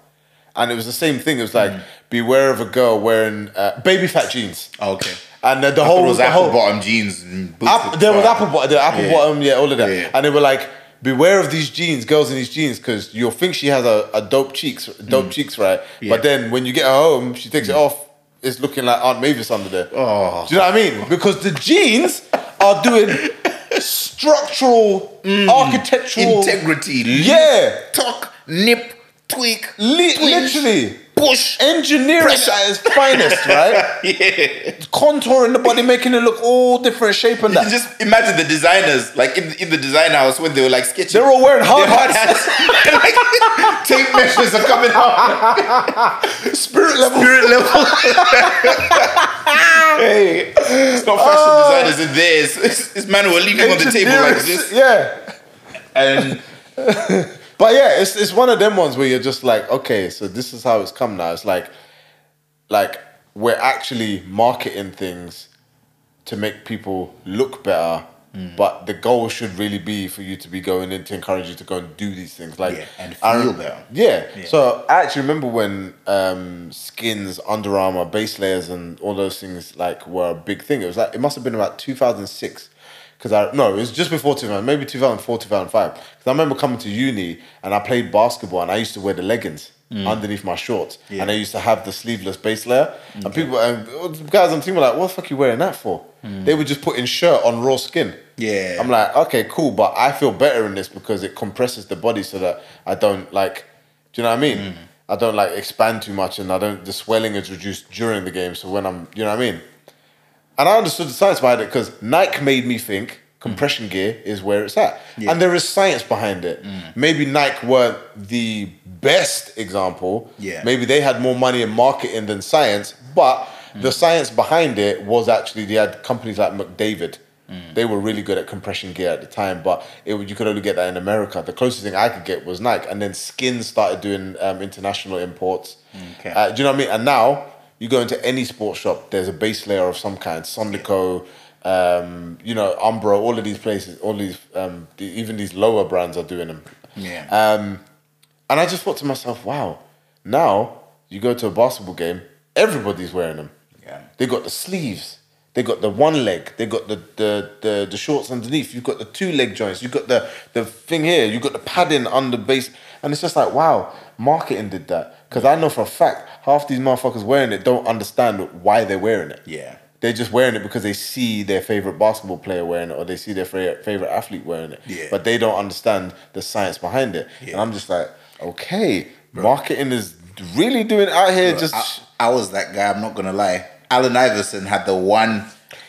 and it was the same thing. It was like Hmm. beware of a girl wearing uh, Baby Phat jeans, Oh, okay. and uh, the whole was the apple whole bottom jeans. And boots App- there was apple bottom, the apple Yeah. bottom, yeah, all of that, Yeah. and they were like. Beware of these jeans, girls in these jeans, because you'll think she has a, a dope cheeks, dope mm. cheeks, right? Yeah. But then when you get her home, she takes it mm. off. It's looking like Aunt Mavis under there. Oh. Do you know what I mean? Because the jeans are doing structural, mm. architectural Integrity. Yeah. Tuck, nip, tweak, twinge, literally push. engineering Pressure. at its finest, right? [laughs] Yeah. Contouring the body, making it look all different shape and You that. just imagine the designers, like in, in the design house when they were like sketching. They're all wearing hard hats. hats. [laughs] like, tape measures are coming out. Spirit level. Spirit level. [laughs] hey, it's not fashion ah. designers in there. It's, it's, it's man who are leaning on the table like this. Yeah. And But yeah, it's it's one of them ones where you're just like, okay, so this is how it's come now. It's like, like we're actually marketing things to make people look better, Hmm. but the goal should really be for you to be going in to encourage you to go and do these things. Like Yeah, and feel better. Yeah. Yeah. So I actually remember when um, skins, Under Armour, base layers, and all those things like were a big thing. It was like it must have been about two thousand six. Because I no, it was just before 2000, maybe 2004, 2005. Because I remember coming to uni and I played basketball and I used to wear the leggings underneath my shorts, Mm. Yeah. and I used to have the sleeveless base layer. And people, and guys on the team were like, "What the fuck you wearing that for?" They were just putting shirt on raw skin. Mm. Yeah. I'm like, okay, cool, but I feel better in this because it compresses the body so that I don't like. Do you know what I mean? Mm. I don't like expand too much, and I don't. The swelling is reduced during the game, so when I'm, you know what I mean. And I understood the science behind it because Nike made me think compression gear is where it's at. Yeah. And there is science behind it. Maybe Nike weren't the best example. Yeah. Maybe they had more money in marketing than science, but the science behind it was actually they had companies like McDavid. They were really good at compression gear at the time, but it, you could only get that in America. The closest thing I could get was Nike, and then Skin started doing um, international imports. Okay. Uh, do you know what I mean? And now you go into any sports shop, there's a base layer of some kind. Sondico, um, you know, Umbro, all of these places, all these, um, the, even these lower brands are doing them. Yeah. Um, and I just thought to myself, wow, now you go to a basketball game, everybody's wearing them. Yeah. They got the sleeves. They got the one leg. They got the the the, the shorts underneath. You've got the two leg joints. You've got the the thing here. You've got the padding on the base. And it's just like, wow, marketing did that. Because I know for a fact, half these motherfuckers wearing it don't understand why they're wearing it. Yeah. They're just wearing it because they see their favorite basketball player wearing it or they see their favorite, athlete wearing it. Yeah. But they don't understand the science behind it. Yeah. And I'm just like, okay, marketing is really doing it out here just. I, I was that guy. I'm not gonna lie. Allen Iverson had the one.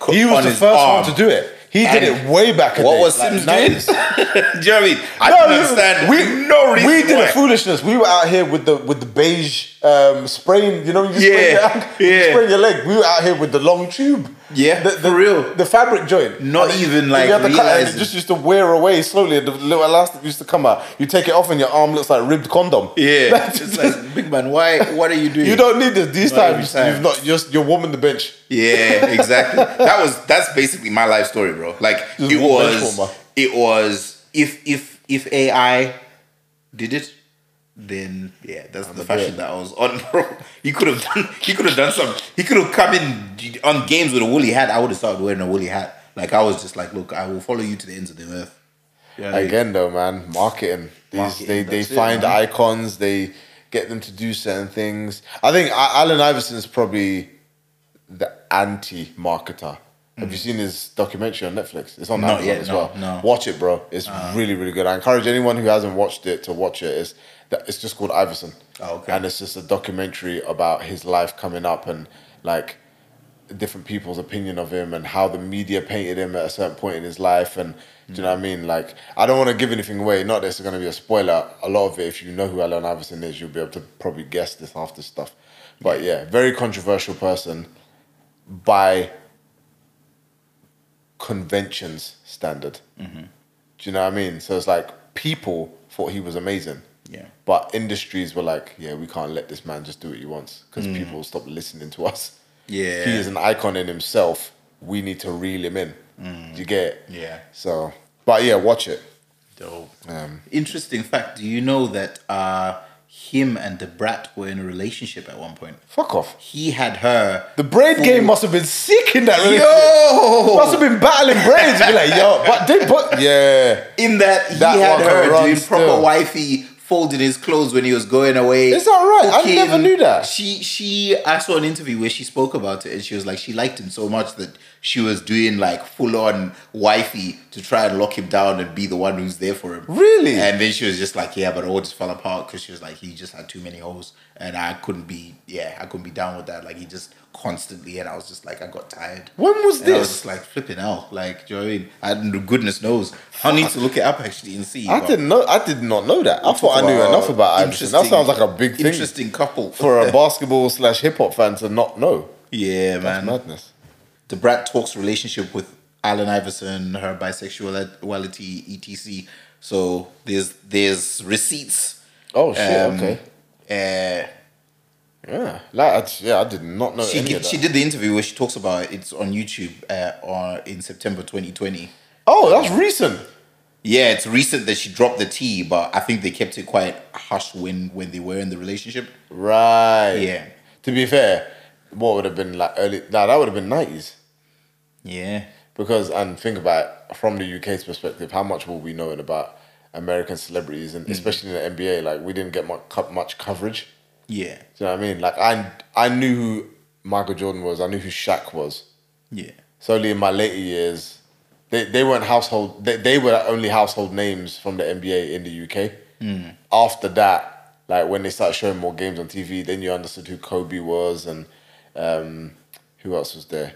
he was on the his first arm. one to do it. He did And it way back. in What the was day, Sims doing? 90s. [laughs] do you know what I mean? I No, no, understand. We no reason. We did why. a foolishness. We were out here with the with the beige um, spraying. You know, you spray your, ankle, you yeah. spray your leg. We were out here with the long tube. Yeah, the, the, real. The fabric joint. Not And even, you like, cut it just used to wear away slowly. The little elastic used to come out. You take it off and your arm looks like ribbed condom. Yeah, That's [laughs] it's like big man. Why? What are you doing? You don't need this. These times time. you've not just you're warming the bench. Yeah, [laughs] exactly. that was that's basically my life story, bro. Like Just it was, it was if if if AI did it, then yeah, that's the fashion it. that I was on, [laughs] bro. He could have done. He could have done some. He could have come in on games with a woolly hat. I would have started wearing a woolly hat. Like I was just like, look, I will follow you to the ends of the earth. Yeah, Again, though, man, marketing. These Marketing, they they that's it, find icons. They get them to do certain things. I think A- Allen Iverson is probably the anti-marketer. Have you hmm. seen his documentary on Netflix? It's on Not Amazon yet, as no, well. no. Watch it, bro. It's uh-huh. really, really good. I encourage anyone who hasn't watched it to watch it. It's that it's just called Iverson. Oh, okay. And it's just a documentary about his life coming up and like different people's opinion of him and how the media painted him at a certain point in his life and do you know what I mean? Like I don't want to give anything away. Not that it's going to be a spoiler. A lot of it, if you know who Allen Iverson is, you'll be able to probably guess this after stuff. But yeah, very controversial person by conventions standard. Mm-hmm. Do you know what I mean? So it's like people thought he was amazing. Yeah. But industries were like, yeah, we can't let this man just do what he wants because people will stop listening to us. Yeah. He is an icon in himself. We need to reel him in. Do you get it? Yeah. So, but yeah, watch it. Dope. Um, Interesting fact. Do you know that uh, him and Da Brat were in a relationship at one point? fuck off. He had her. The braid Full- game must have been sick in that relationship. Yo! Must have been battling braids. Be like, yo, but they put [laughs] yeah. in that he That had her doing proper still. wifey folding his clothes when he was going away. Is that right? I never knew that. She she I saw an interview where she spoke about it and she was like she liked him so much that she was doing like full on wifey to try and lock him down and be the one who's there for him. Really? And then she was just like, yeah, but it all just fell apart because she was like, he just had too many holes and I couldn't be yeah I couldn't be down with that. Like he just constantly and I was just like I got tired. When was And I was this? just like flipping out. Like, do you know what I mean? I, goodness knows. I need to look it up actually and see. I didn't know. I did not know that. I thought I knew enough about Iverson. That sounds like a big thing Interesting couple for a [laughs] basketball slash hip hop fan to not know. yeah, That's man. madness. Da Brat talks relationship with Allen Iverson, her bisexuality, etc. So there's there's receipts. Oh shit. Um, okay. Uh, Yeah. Like, I- yeah, I did not know she any did, of that. she did the interview where she talks about it. It's on YouTube uh, on in September 2020. oh, that's recent. Yeah, it's recent that she dropped the tea, but I think they kept it quite hush when when they were in the relationship. Right. Yeah. To be fair, what would have been like early? Nah, that would have been nineties. Yeah. Because and think about it, from the UK's perspective, how much will we knowing about American celebrities Mm. and especially in the NBA? Like we didn't get much much coverage. Yeah. Do you know what I mean? Like I I knew who Michael Jordan was. I knew who Shaq was. Yeah. So only in my later years, they, they weren't household. They, they were only household names from the NBA in the UK. After that, like when they started showing more games on TV, then you understood who Kobe was and um, who else was there.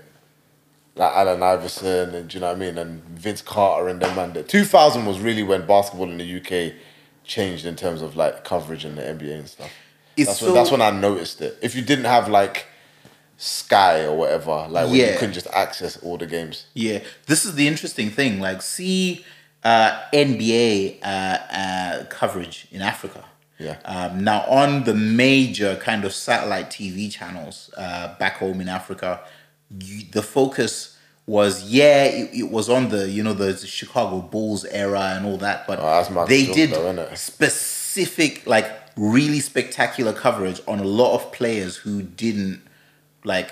Like Allen Iverson and do you know what I mean? And Vince Carter and them man. The 2000 was really when basketball in the UK changed in terms of like coverage in the NBA and stuff. It's That's so- when, that's when I noticed it. If you didn't have like Sky or whatever, like when you couldn't just access all the games. Yeah, this is the interesting thing. Like, see uh, NBA uh, uh, coverage in Africa. Yeah. Um, now, on the major kind of satellite TV channels uh, back home in Africa, you, the focus was yeah, it, it was on the you know the Chicago Bulls era and all that, but Oh, they did though, specific like really spectacular coverage on a lot of players who didn't like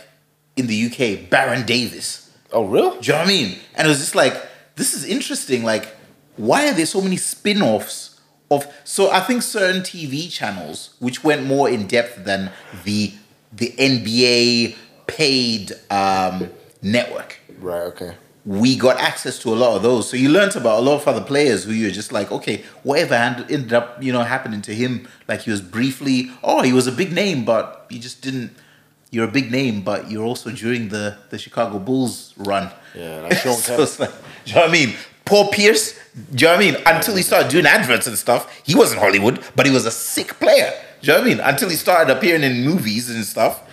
in the UK. Baron Davis. Oh, real? Do you know what I mean? And it was just like, this is interesting. Like, why are there so many spin offs of. So I think certain TV channels, which went more in depth than the the NBA paid um, network, Right. Okay. We got access to a lot of those. So you learnt about a lot of other players who you're just like, okay, whatever ended up, you know, happening to him. Like he was briefly, oh, he was a big name, but you just didn't. You're a big name, but you're also during the the Chicago Bulls run. Yeah, like [laughs] Sean so it's like, do you know what I mean? Paul Pierce, do you know what I mean? Until he started doing adverts and stuff, he wasn't Hollywood, but he was a sick player. Do you know what I mean? Until he started appearing in movies and stuff.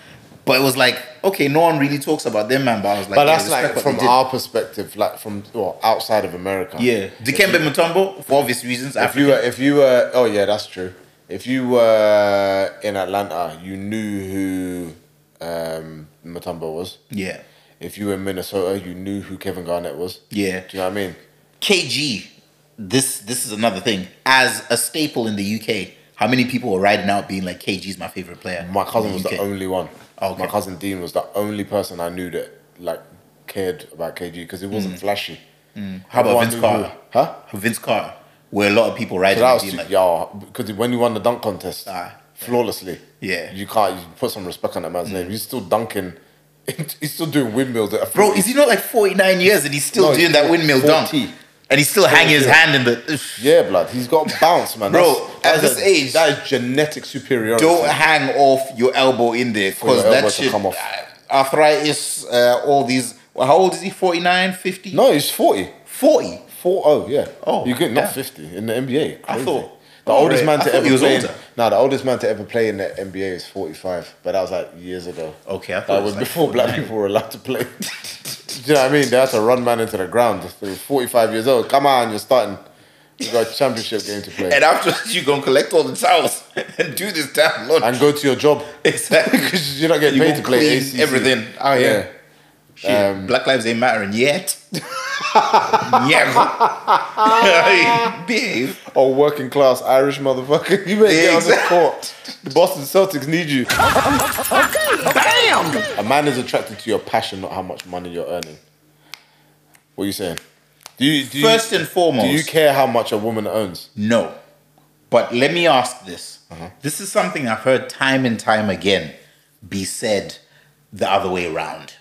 But it was like, okay, no one really talks about them, man. But I was like, But that's like from our perspective, like from well, outside of America. Yeah, Dikembe Mutombo for obvious reasons. If you were, if you were, oh yeah, that's true. If you were in Atlanta, you knew who um, Mutombo was. yeah, If you were in Minnesota, you knew who Kevin Garnett was. yeah. Do you know what I mean? KG, this this is another thing. As a staple in the UK, how many people were riding out being like KG's my favorite player? My cousin was the only one. Okay. My cousin Dean was the only person I knew that like cared about KG because he wasn't flashy. Mm. How about Vince Carter? Huh? Vince Carter, where a lot of people riding out being like, yeah, because when you won the dunk contest Ah. flawlessly, Yeah. you can't you put some respect on that man's name. He's still dunking. [laughs] He's still doing windmills. At bro, is he not like 49 years and he's still No, doing he's that windmill 40. dunk? And he's still hanging his hand in the. [laughs] Yeah, blood. He's got bounce, man. Bro, That's- at this a- age- that is genetic superiority. Don't hang off your elbow in there because that shit. come off. uh, arthritis, uh, all these. Well, how old is he? 49, 50? no, he's forty. 40. Four oh yeah. Oh, you get not yeah. fifty in the NBA. I thought- the oh, oldest right. man to ever he was play. older. In, no, the oldest man to ever play in the NBA is forty five, but that was like years ago. Okay, I thought that it was, was like before black people were allowed to play. [laughs] Do you know what I mean? They had to run man into the ground. They were forty five years old. Come on, you're starting. You got a championship game to play. And after that, you gonna collect all the towels [laughs] and do this damn laundry. and go to your job. exactly. [laughs] Because you're not getting You paid gonna play ACC. everything oh, out here. Um, Black lives ain't mattering yet. [laughs] yeah. [laughs] Behave. Or working class Irish motherfucker. [laughs] You better get on the court. The Boston Celtics need you. Okay, bam! A man is attracted to your passion, not how much money you're earning. What are you saying? Do you, do you, First and foremost, do you care how much a woman owns? No. But let me ask this. Uh-huh. This is something I've heard time and time again be said the other way around.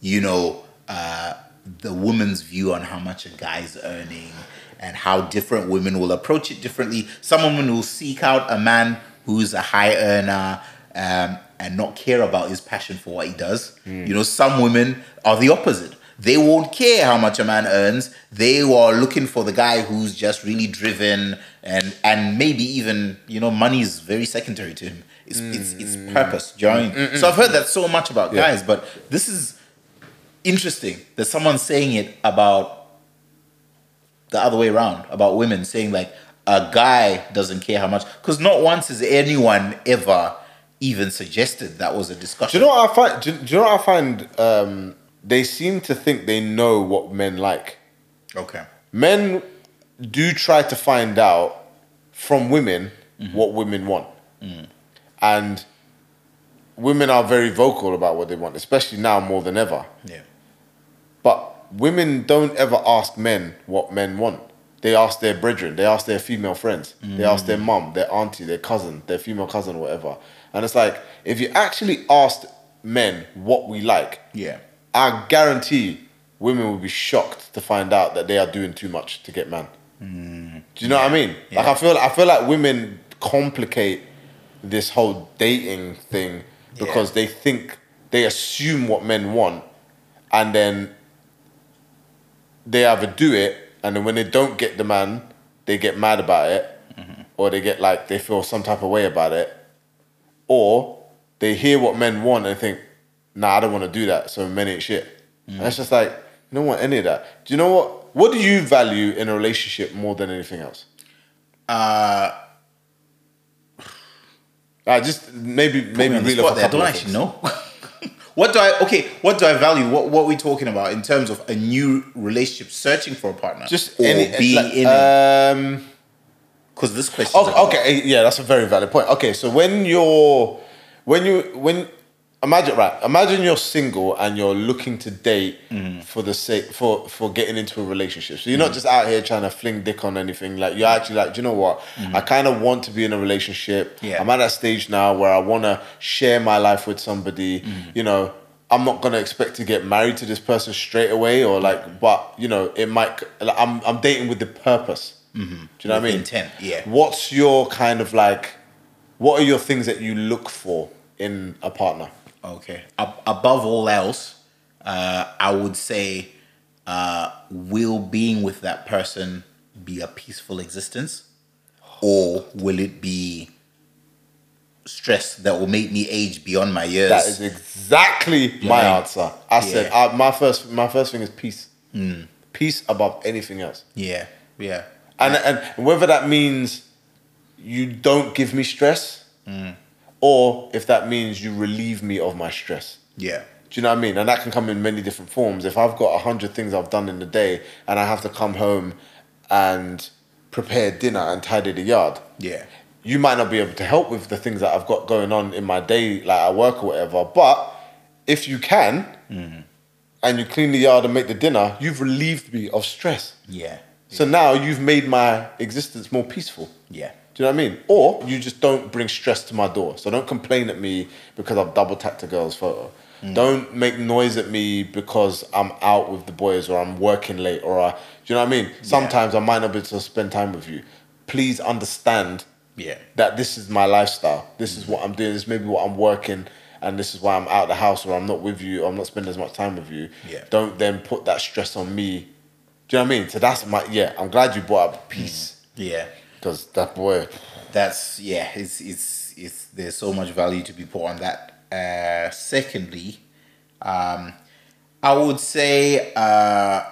You know, uh, the woman's view on how much a guy's earning and how different women will approach it differently. Some women will seek out a man who's a high earner um, and not care about his passion for what he does. You know, some women are the opposite. They won't care how much a man earns. They are looking for the guy who's just really driven and and maybe even you know money is very secondary to him. It's it's, it's purpose. Do you know I mean? So I've heard that so much about Yeah. guys, but this is interesting that someone's saying it about the other way around about women saying like a guy doesn't care how much because not once has anyone ever even suggested that was a discussion. Do you know what I find? Do, do you know what I find? Um, they seem to think they know what men like. Okay. Men do try to find out from women what women want, and women are very vocal about what they want, especially now more than ever. Yeah. But women don't ever ask men what men want. They ask their brethren, they ask their female friends, they ask their mum, their auntie, their cousin, their female cousin, whatever. And it's like, if you actually asked men what we like, Yeah. I guarantee women will be shocked to find out that they are doing too much to get man. Do you know what I mean? Like I feel I feel like women complicate this whole dating thing because Yeah. they think they assume what men want and then they either do it and then when they don't get the man, they get mad about it or they get like they feel some type of way about it or they hear what men want and think, nah, I don't want to do that, so men ain't shit. And it's just like, you don't want any of that. Do you know what? What do you value in a relationship more than anything else? Uh, Uh, just maybe maybe real. on the reel off spot a there. I don't actually know. [laughs] what do I okay? What do I value? What what are we talking about in terms of a new relationship, searching for a partner, Just or any being like, in it? um, Because this question. Oh, okay, yeah, that's a very valid point. Okay, so when you're when you when imagine right, imagine you're single and you're looking to date Mm-hmm. for the sake for for getting into a relationship. So you're not just out here trying to fling dick on anything. Like you're actually like, do you know what? I kind of want to be in a relationship. Mm-hmm. Yeah. I'm at that stage now where I want to share my life with somebody. Mm-hmm. You know. I'm not gonna expect to get married to this person straight away, or like, but you know, it might. Like, I'm I'm dating with the purpose. Do you know what I mean? intent, yeah. What's your kind of like? What are your things that you look for in a partner? Okay. Ab- above all else, uh, I would say, uh, will being with that person be a peaceful existence, or will it be stress that will make me age beyond my years? That is exactly my answer. I said Yeah. uh, my first my first thing is peace. Peace above anything else. yeah, yeah, And and whether that means you don't give me stress, or if that means you relieve me of my stress. yeah, Do you know what I mean? And that can come in many different forms. If I've got a hundred things I've done in the day and I have to come home and prepare dinner and tidy the yard, yeah, you might not be able to help with the things that I've got going on in my day, like at work or whatever. But if you can, mm-hmm. and you clean the yard and make the dinner, you've relieved me of stress. yeah, So now you've made my existence more peaceful. yeah, Do you know what I mean? Or you just don't bring stress to my door. So don't complain at me because I've double tapped a girl's photo. Hmm. Don't make noise at me because I'm out with the boys or I'm working late or I, do you know what I mean? Sometimes I might not be able to spend time with you. Please understand yeah, that this is my lifestyle. This is hmm. what I'm doing. This may be what I'm working, and this is why I'm out of the house or I'm not with you or I'm not spending as much time with you. Yeah. Don't then put that stress on me. Do you know what I mean? So that's my yeah. I'm glad you brought up hmm. peace yeah. Because that boy. That's yeah. It's it's it's there's so much value to be put on that. Uh, secondly, um, I would say uh,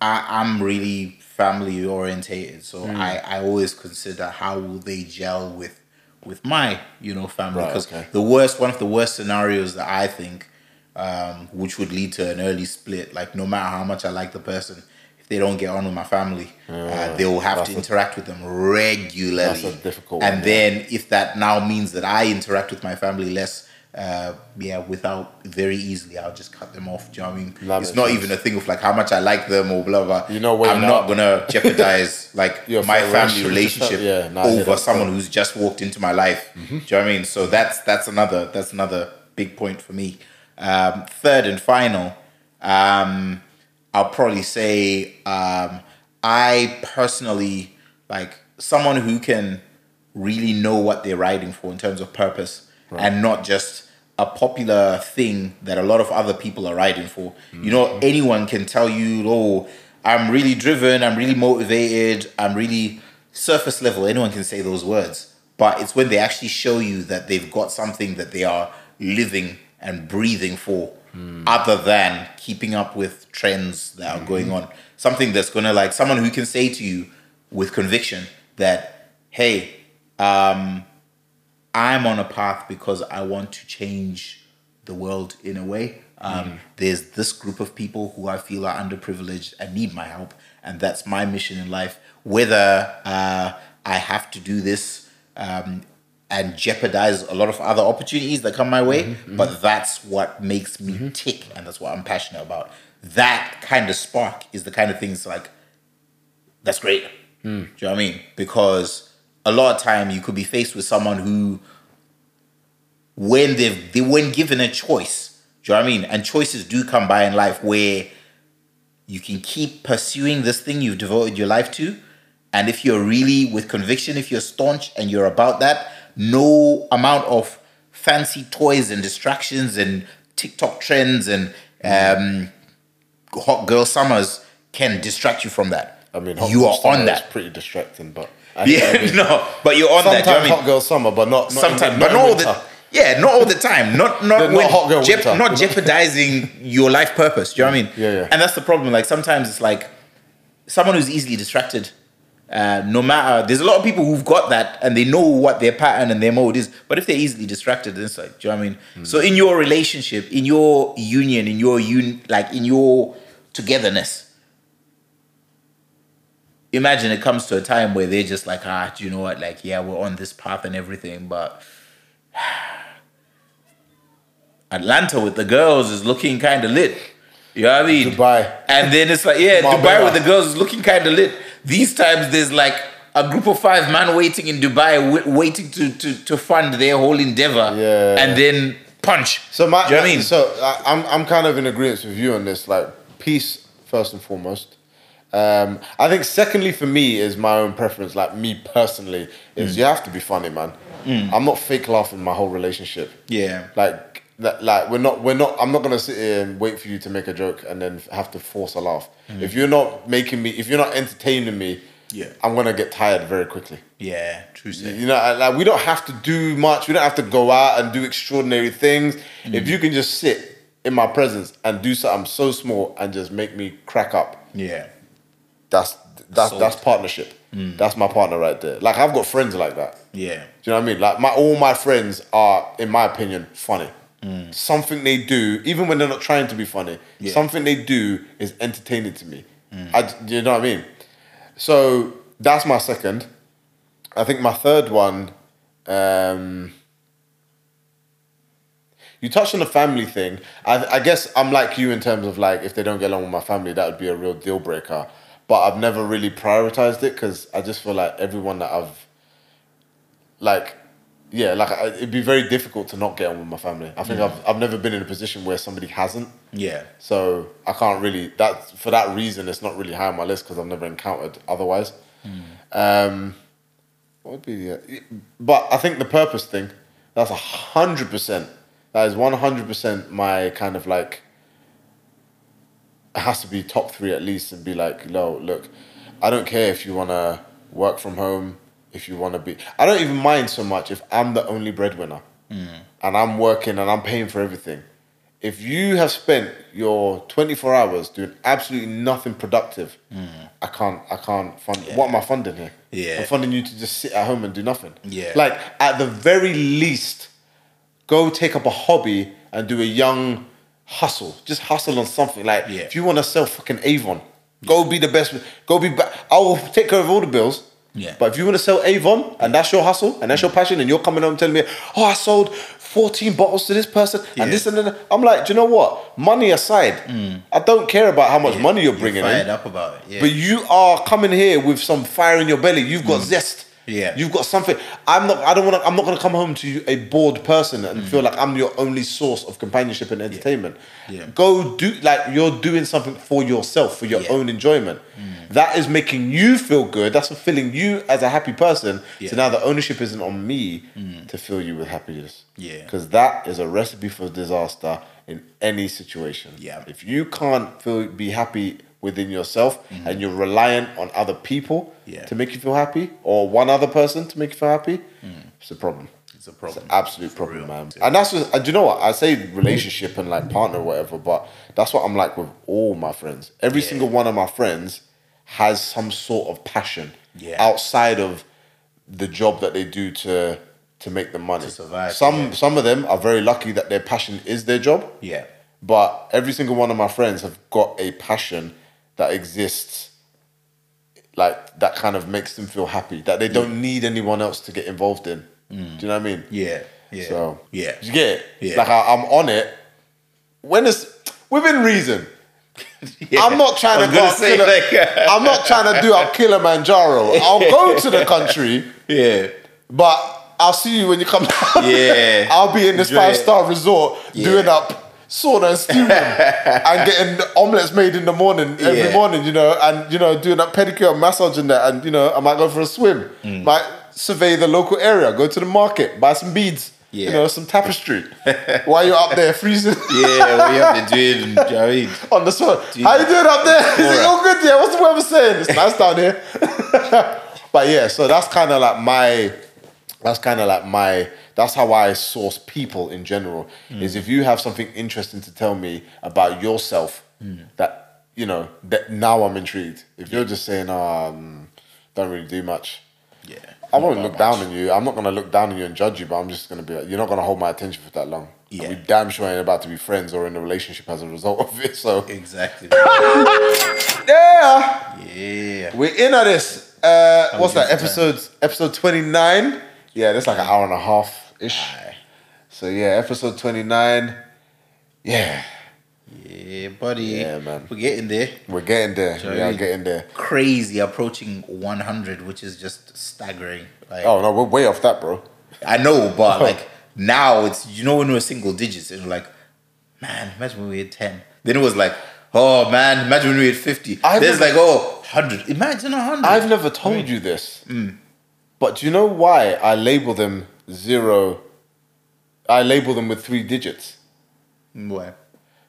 I, I'm really family orientated, so Hmm. I I always consider how will they gel with with my you know family Right, because okay. the worst one of the worst scenarios that I think um, which would lead to an early split. Like no matter how much I like the person, they don't get on with my family, uh, they will have to a- interact with them regularly. That's a difficult And one, then if that now means that I interact with my family less, uh, yeah, without very easily, I'll just cut them off. Do you know what I mean? That it's makes not sense. even a thing of like how much I like them or blah blah. You know where I'm not gonna [laughs] jeopardize like Your my family relationship, yeah, nah, over someone who's just walked into my life. Mm-hmm. Do you know what I mean? So that's that's another that's another big point for me. Um, third and final, um, I'll probably say um, I personally like someone who can really know what they're riding for in terms of purpose and not just a popular thing that a lot of other people are riding for. You know, anyone can tell you, oh, I'm really driven, I'm really motivated, I'm really surface level. Anyone can say those words. But it's when they actually show you that they've got something that they are living and breathing for, other than keeping up with trends that are going on. Something that's gonna like someone who can say to you with conviction that, hey, um, I'm on a path because I want to change the world in a way. Um, There's this group of people who I feel are underprivileged and need my help, and that's my mission in life. Whether uh, I have to do this um, and jeopardize a lot of other opportunities that come my way, mm-hmm, mm-hmm. but that's what makes me mm-hmm. tick, and that's what I'm passionate about. That kind of spark is the kind of things like that's great. Mm. Do you know what I mean? Because a lot of time you could be faced with someone who, when they've they when given a choice, do you know what I mean? And choices do come by in life where you can keep pursuing this thing you've devoted your life to. And if you're really with conviction, if you're staunch and you're about that, no amount of fancy toys and distractions and TikTok trends and um, hot girl summers can distract you from that. I mean, Hot you are on that. pretty distracting, but I, Yeah, I mean, [laughs] no, but you're on that. sometimes know what I mean? hot girl summer, but not, not Sometimes, but not all the yeah, not all the time. Not [laughs] not Yeah, not hot girl winter. not [laughs] jeopardizing your life purpose. Do you know what I mean? Yeah, yeah. And that's the problem. Like sometimes it's like someone who's easily distracted. Uh, no matter, there's a lot of people who've got that and they know what their pattern and their mode is. But if they're easily distracted, then it's like, do you know what I mean? Hmm. So in your relationship, in your union, in your un, like in your togetherness, imagine it comes to a time where they're just like, ah, do you know what? Like, yeah, we're on this path and everything, but [sighs] Atlanta with the girls is looking kind of lit. You know what I mean? Dubai. And then it's like, yeah, Dubai with the girls is looking kind of lit. These times there's like a group of five man waiting in Dubai, w- waiting to, to, to fund their whole endeavor. Yeah. And then punch. So my, you know what I mean? So I, I'm I'm kind of in agreement with you on this. Like peace first and foremost. Um, I think secondly for me is my own preference. Like me personally is Mm. you have to be funny, man. I'm not fake laughing my whole relationship. Yeah. Like that. Like we're not. We're not. I'm not gonna sit here and wait for you to make a joke and then have to force a laugh. If you're not making me, if you're not entertaining me, Mm. Yeah. I'm gonna get tired very quickly. Yeah, true say. You know, like we don't have to do much. We don't have to go out and do extraordinary things. Mm. If you can just sit in my presence and do something so small and just make me crack up, Yeah. that's that's Sold. that's partnership. That's my partner right there. Like I've got friends like that. Yeah. Do you know what I mean? Like my all my friends are, in my opinion, funny. Something they do, even when they're not trying to be funny, Yeah. something they do is entertaining to me. I, do you know what I mean? So that's my second. I think my third one. Um, you touched on the family thing. I, I guess I'm like you in terms of like if they don't get along with my family, that would be a real deal breaker. But I've never really prioritized it because I just feel like everyone that I've like yeah, like I- it'd be very difficult to not get on with my family. I think I've I've never been in a position where somebody hasn't. Yeah. So I can't really that for that reason it's not really high on my list because I've never encountered otherwise. Um, what would be the but I think the purpose thing that's a hundred percent that is one hundred percent my kind of like it has to be top three at least and be like no look I don't care if you want to work from home if you want to be I don't even mind so much if I'm the only breadwinner hmm. and I'm working and I'm paying for everything if you have spent your 24 hours doing absolutely nothing productive, hmm. I can't I can't fund what am I funding here? Yeah. I'm funding you to just sit at home and do nothing. Yeah. Like at the very least, go take up a hobby and do a young hustle. Just hustle on something. Like Yeah. if you want to sell fucking Avon, go be the best. Go be. Ba- I will take care of all the bills. Yeah. But if you want to sell Avon and that's your hustle and that's your passion, and you're coming home telling me, "Oh, I sold 14 bottles to this person and Yeah. this and that," I'm like, do you know what? Money aside, mm. I don't care about how much money you're bringing in. fired up about it. Yeah. But you are coming here with some fire in your belly. You've got mm. zest. Yeah. You've got something. I'm not. I don't want to. I'm not going to come home to you a bored person and feel like I'm your only source of companionship and entertainment. Yeah. Go do like you're doing something for yourself for your Yeah. own enjoyment. Mm. That is making you feel good. That's fulfilling you as a happy person. Yeah. So now the ownership isn't on me mm. to fill you with happiness. Yeah. Because that is a recipe for disaster in any situation. Yeah. If you can't feel be happy within yourself and you're reliant on other people Mm-hmm. Yeah. to make you feel happy or one other person to make you feel happy, it's a problem. it's a It's problem. an absolute problem, real. man. And that's just, and you know what? I say relationship and like partner or whatever, but that's what I'm like with all my friends. Every Yeah. single one of my friends has some sort of passion Yeah. outside of the job that they do to to make the money. Survive, Some yeah. some of them are very lucky that their passion is their job. Yeah. But every single one of my friends have got a passion that exists, like that kind of makes them feel happy. That they don't need anyone else to get involved in. Do you know what I mean? Yeah. Yeah. So yeah. you get it. Yeah. Like I, I'm on it. When it's within reason. [laughs] Yeah. I'm not trying I to go. say, like- [laughs] I'm not trying to do up Kilimanjaro. I'll go to the country, [laughs] Yeah. but I'll see you when you come down. Yeah. I'll be in this five star resort Yeah. doing up sauna and steaming and getting omelets made in the morning every Yeah. morning, you know, and you know doing that pedicure and that, and you know I might go for a swim, Mm. might survey the local area, go to the market, buy some beads. You Yeah. know, some tapestry. While you're up there freezing [laughs] Yeah. What you have to do? You know what I mean? on the sun. How you doing up there? Is it all good? Yeah, what's the weather saying? It's nice down here. [laughs] but yeah, so that's kind of like my, that's kind of like my, that's how I source people in general. Is if you have something interesting to tell me about yourself, that you know, that now I'm intrigued. If you're just saying, um, don't really do much. Yeah. I won't look down on you. I'm not gonna look down on you and judge you, but I'm just gonna be like, you're not gonna hold my attention for that long. Yeah. And we damn sure ain't about to be friends or in a relationship as a result of it. So Exactly. [laughs] yeah, Yeah. we're in at this. Uh, what's that? Episode episode 29. Yeah, that's like an hour and a half ish. Aye. So yeah, episode 29. Yeah, Yeah, buddy. Yeah, man. We're getting there. we're getting there. We are getting there. Crazy, approaching 100, which is just staggering. Like, Oh no, we're way off that, bro. I know, but [laughs] like now it's you know when we're single digits, it's like, man, imagine when we had 10. Then it was like, oh man, imagine when we had 50. I've There's never- like, oh, 100. Imagine 100. I've never told you this, mm. but do you know why I label them zero? I label them with three digits. Why?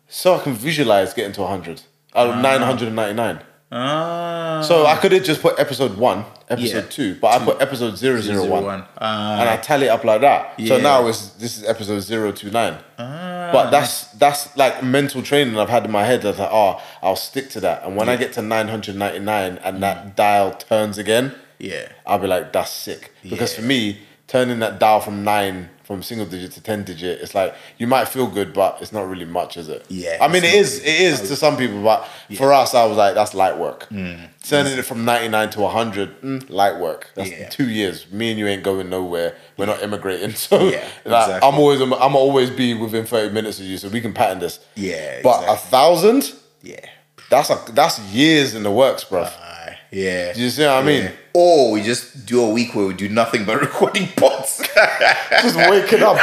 so I can visualize getting to 100. Out of 999. Ah. So I could have just put episode one, episode Yeah. two, but I put episode 001. Zero one. Ah. and I tally it up like that. So now it's this is episode 029. But that's that's like mental training I've had in my head that's like, oh, I'll stick to that. And when I get to 999 and that dial turns again, Yeah. I'll be like, that's sick. Because Yeah. for me, turning that dial from nine from single digit to ten digit, it's like you might feel good, but it's not really much, is it? Yeah, I mean, it is. It is to some people, but for us, I was like, that's light work. Turning it from ninety nine to hundred, mm, light work. That's Yeah. two years. Me and you ain't going nowhere. We're not immigrating, [laughs] so Yeah, like, exactly. I'm always I'm gonna always be within thirty minutes of you, so we can pattern this. Yeah, but a thousand, Yeah. that's a that's years in the works, bro. Aye. Yeah. Do you see what I mean? Yeah. Or we just do a week where we do nothing but [laughs] recording pods. [laughs] Just waking up.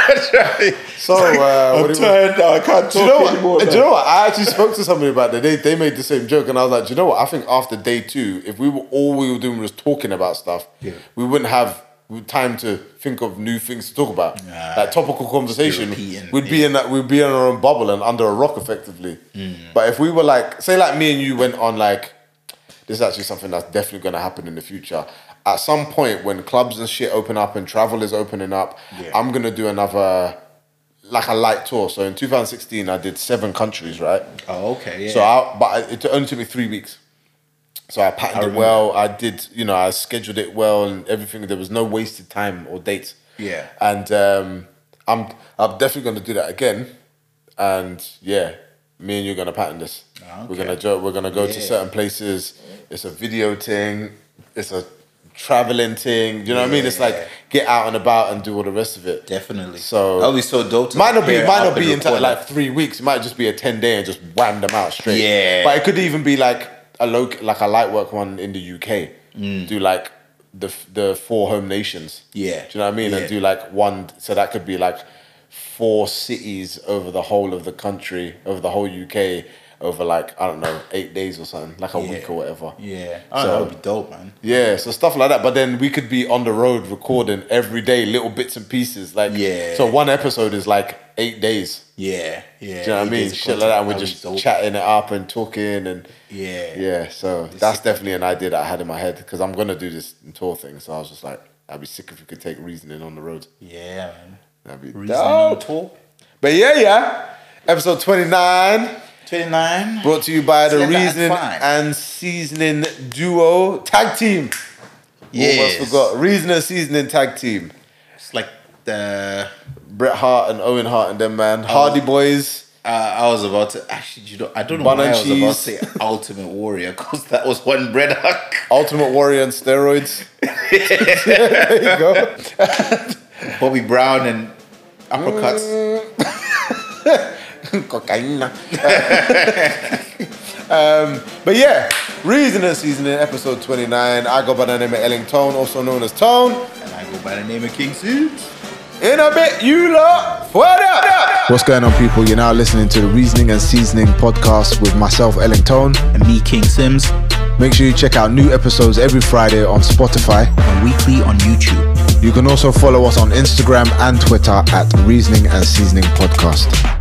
So uh, what do you- tired now. I can't Do you know what? Do you know what? I actually spoke to somebody about that. They they made the same joke, and I was like, do you know what? I think after day two, if we were all we were doing was talking about stuff, Yeah. we wouldn't have time to think of new things to talk about. Nah. like topical conversation, repeating, we'd be in that we'd be in our own bubble and under a rock effectively. Mm. But if we were like, say, like me and you went on like, this is actually something that's definitely going to happen in the future. At some point, when clubs and shit open up and travel is opening up, Yeah. I'm gonna do another like a light tour. So in 2016, I did seven countries, right? Oh, okay. Yeah. So I, but it only took me three weeks. So I patterned it well. I did, you know, I scheduled it well and everything. There was no wasted time or dates. Yeah. And um, I'm, I'm definitely going to do that again. And yeah, me and you're going to pattern this. Ah, We're gonna jo- we're gonna go to certain places. It's a video thing. It's a traveling thing. Do you know what I mean? It's like get out and about and do all the rest of it. Definitely. So- that'll be so dope. To Might not be might not be record like three weeks. It might just be a ten day and just wham them out straight. Yeah. But it could even be like a low like a light work one in the UK. Mm. Do like the the four home nations. Yeah. Do you know what I mean? Yeah. And do like one so that could be like four cities over the whole of the country, over the whole UK, over like, I don't know, eight days or something, like a Yeah. week or whatever. Yeah. So- that would be dope, man. Yeah, so stuff like that. But then we could be on the road recording every day, little bits and pieces. Like, Yeah. So one episode is like eight days. Yeah. Yeah. Do you know what I mean? Shit like that. And we're just dope. chatting it up and talking and Yeah. yeah. So that's definitely an idea that I had in my head because I'm gonna do this tour thing. So I was just like, I'd be sick if we could take reasoning on the road. Yeah, man. That'd be Reason on dope. But yeah, yeah. Episode 29 Twenty nine. brought to you by the Let Reasoning fine. and Seasoning Duo Tag Team. Yes. Almost forgot. Reasoning and Seasoning Tag Team. It's like the. Bret Hart and Owen Hart and them man. Hardy Boys. Uh, I was about to actually, you know, I don't know Bun why I was about to say Ultimate Warrior because that was one Bret Hart. [laughs] Ultimate Warrior and steroids. [laughs] [laughs] there you go. Bobby Brown and uppercuts. [laughs] Cocaine. [laughs] um, but yeah, Reason and Seasoning, episode 29. I go by the name of Elling Tone, also known as Tone. And I go by the name of King Suits. In a bit, you lot. What up? What's going on, people? You're now listening to the Reasoning and Seasoning podcast with myself, Elling Tone. And me, King Sims. Make sure you check out new episodes every Friday on Spotify. And weekly on YouTube. You can also follow us on Instagram and Twitter at Reasoning and Seasoning Podcast.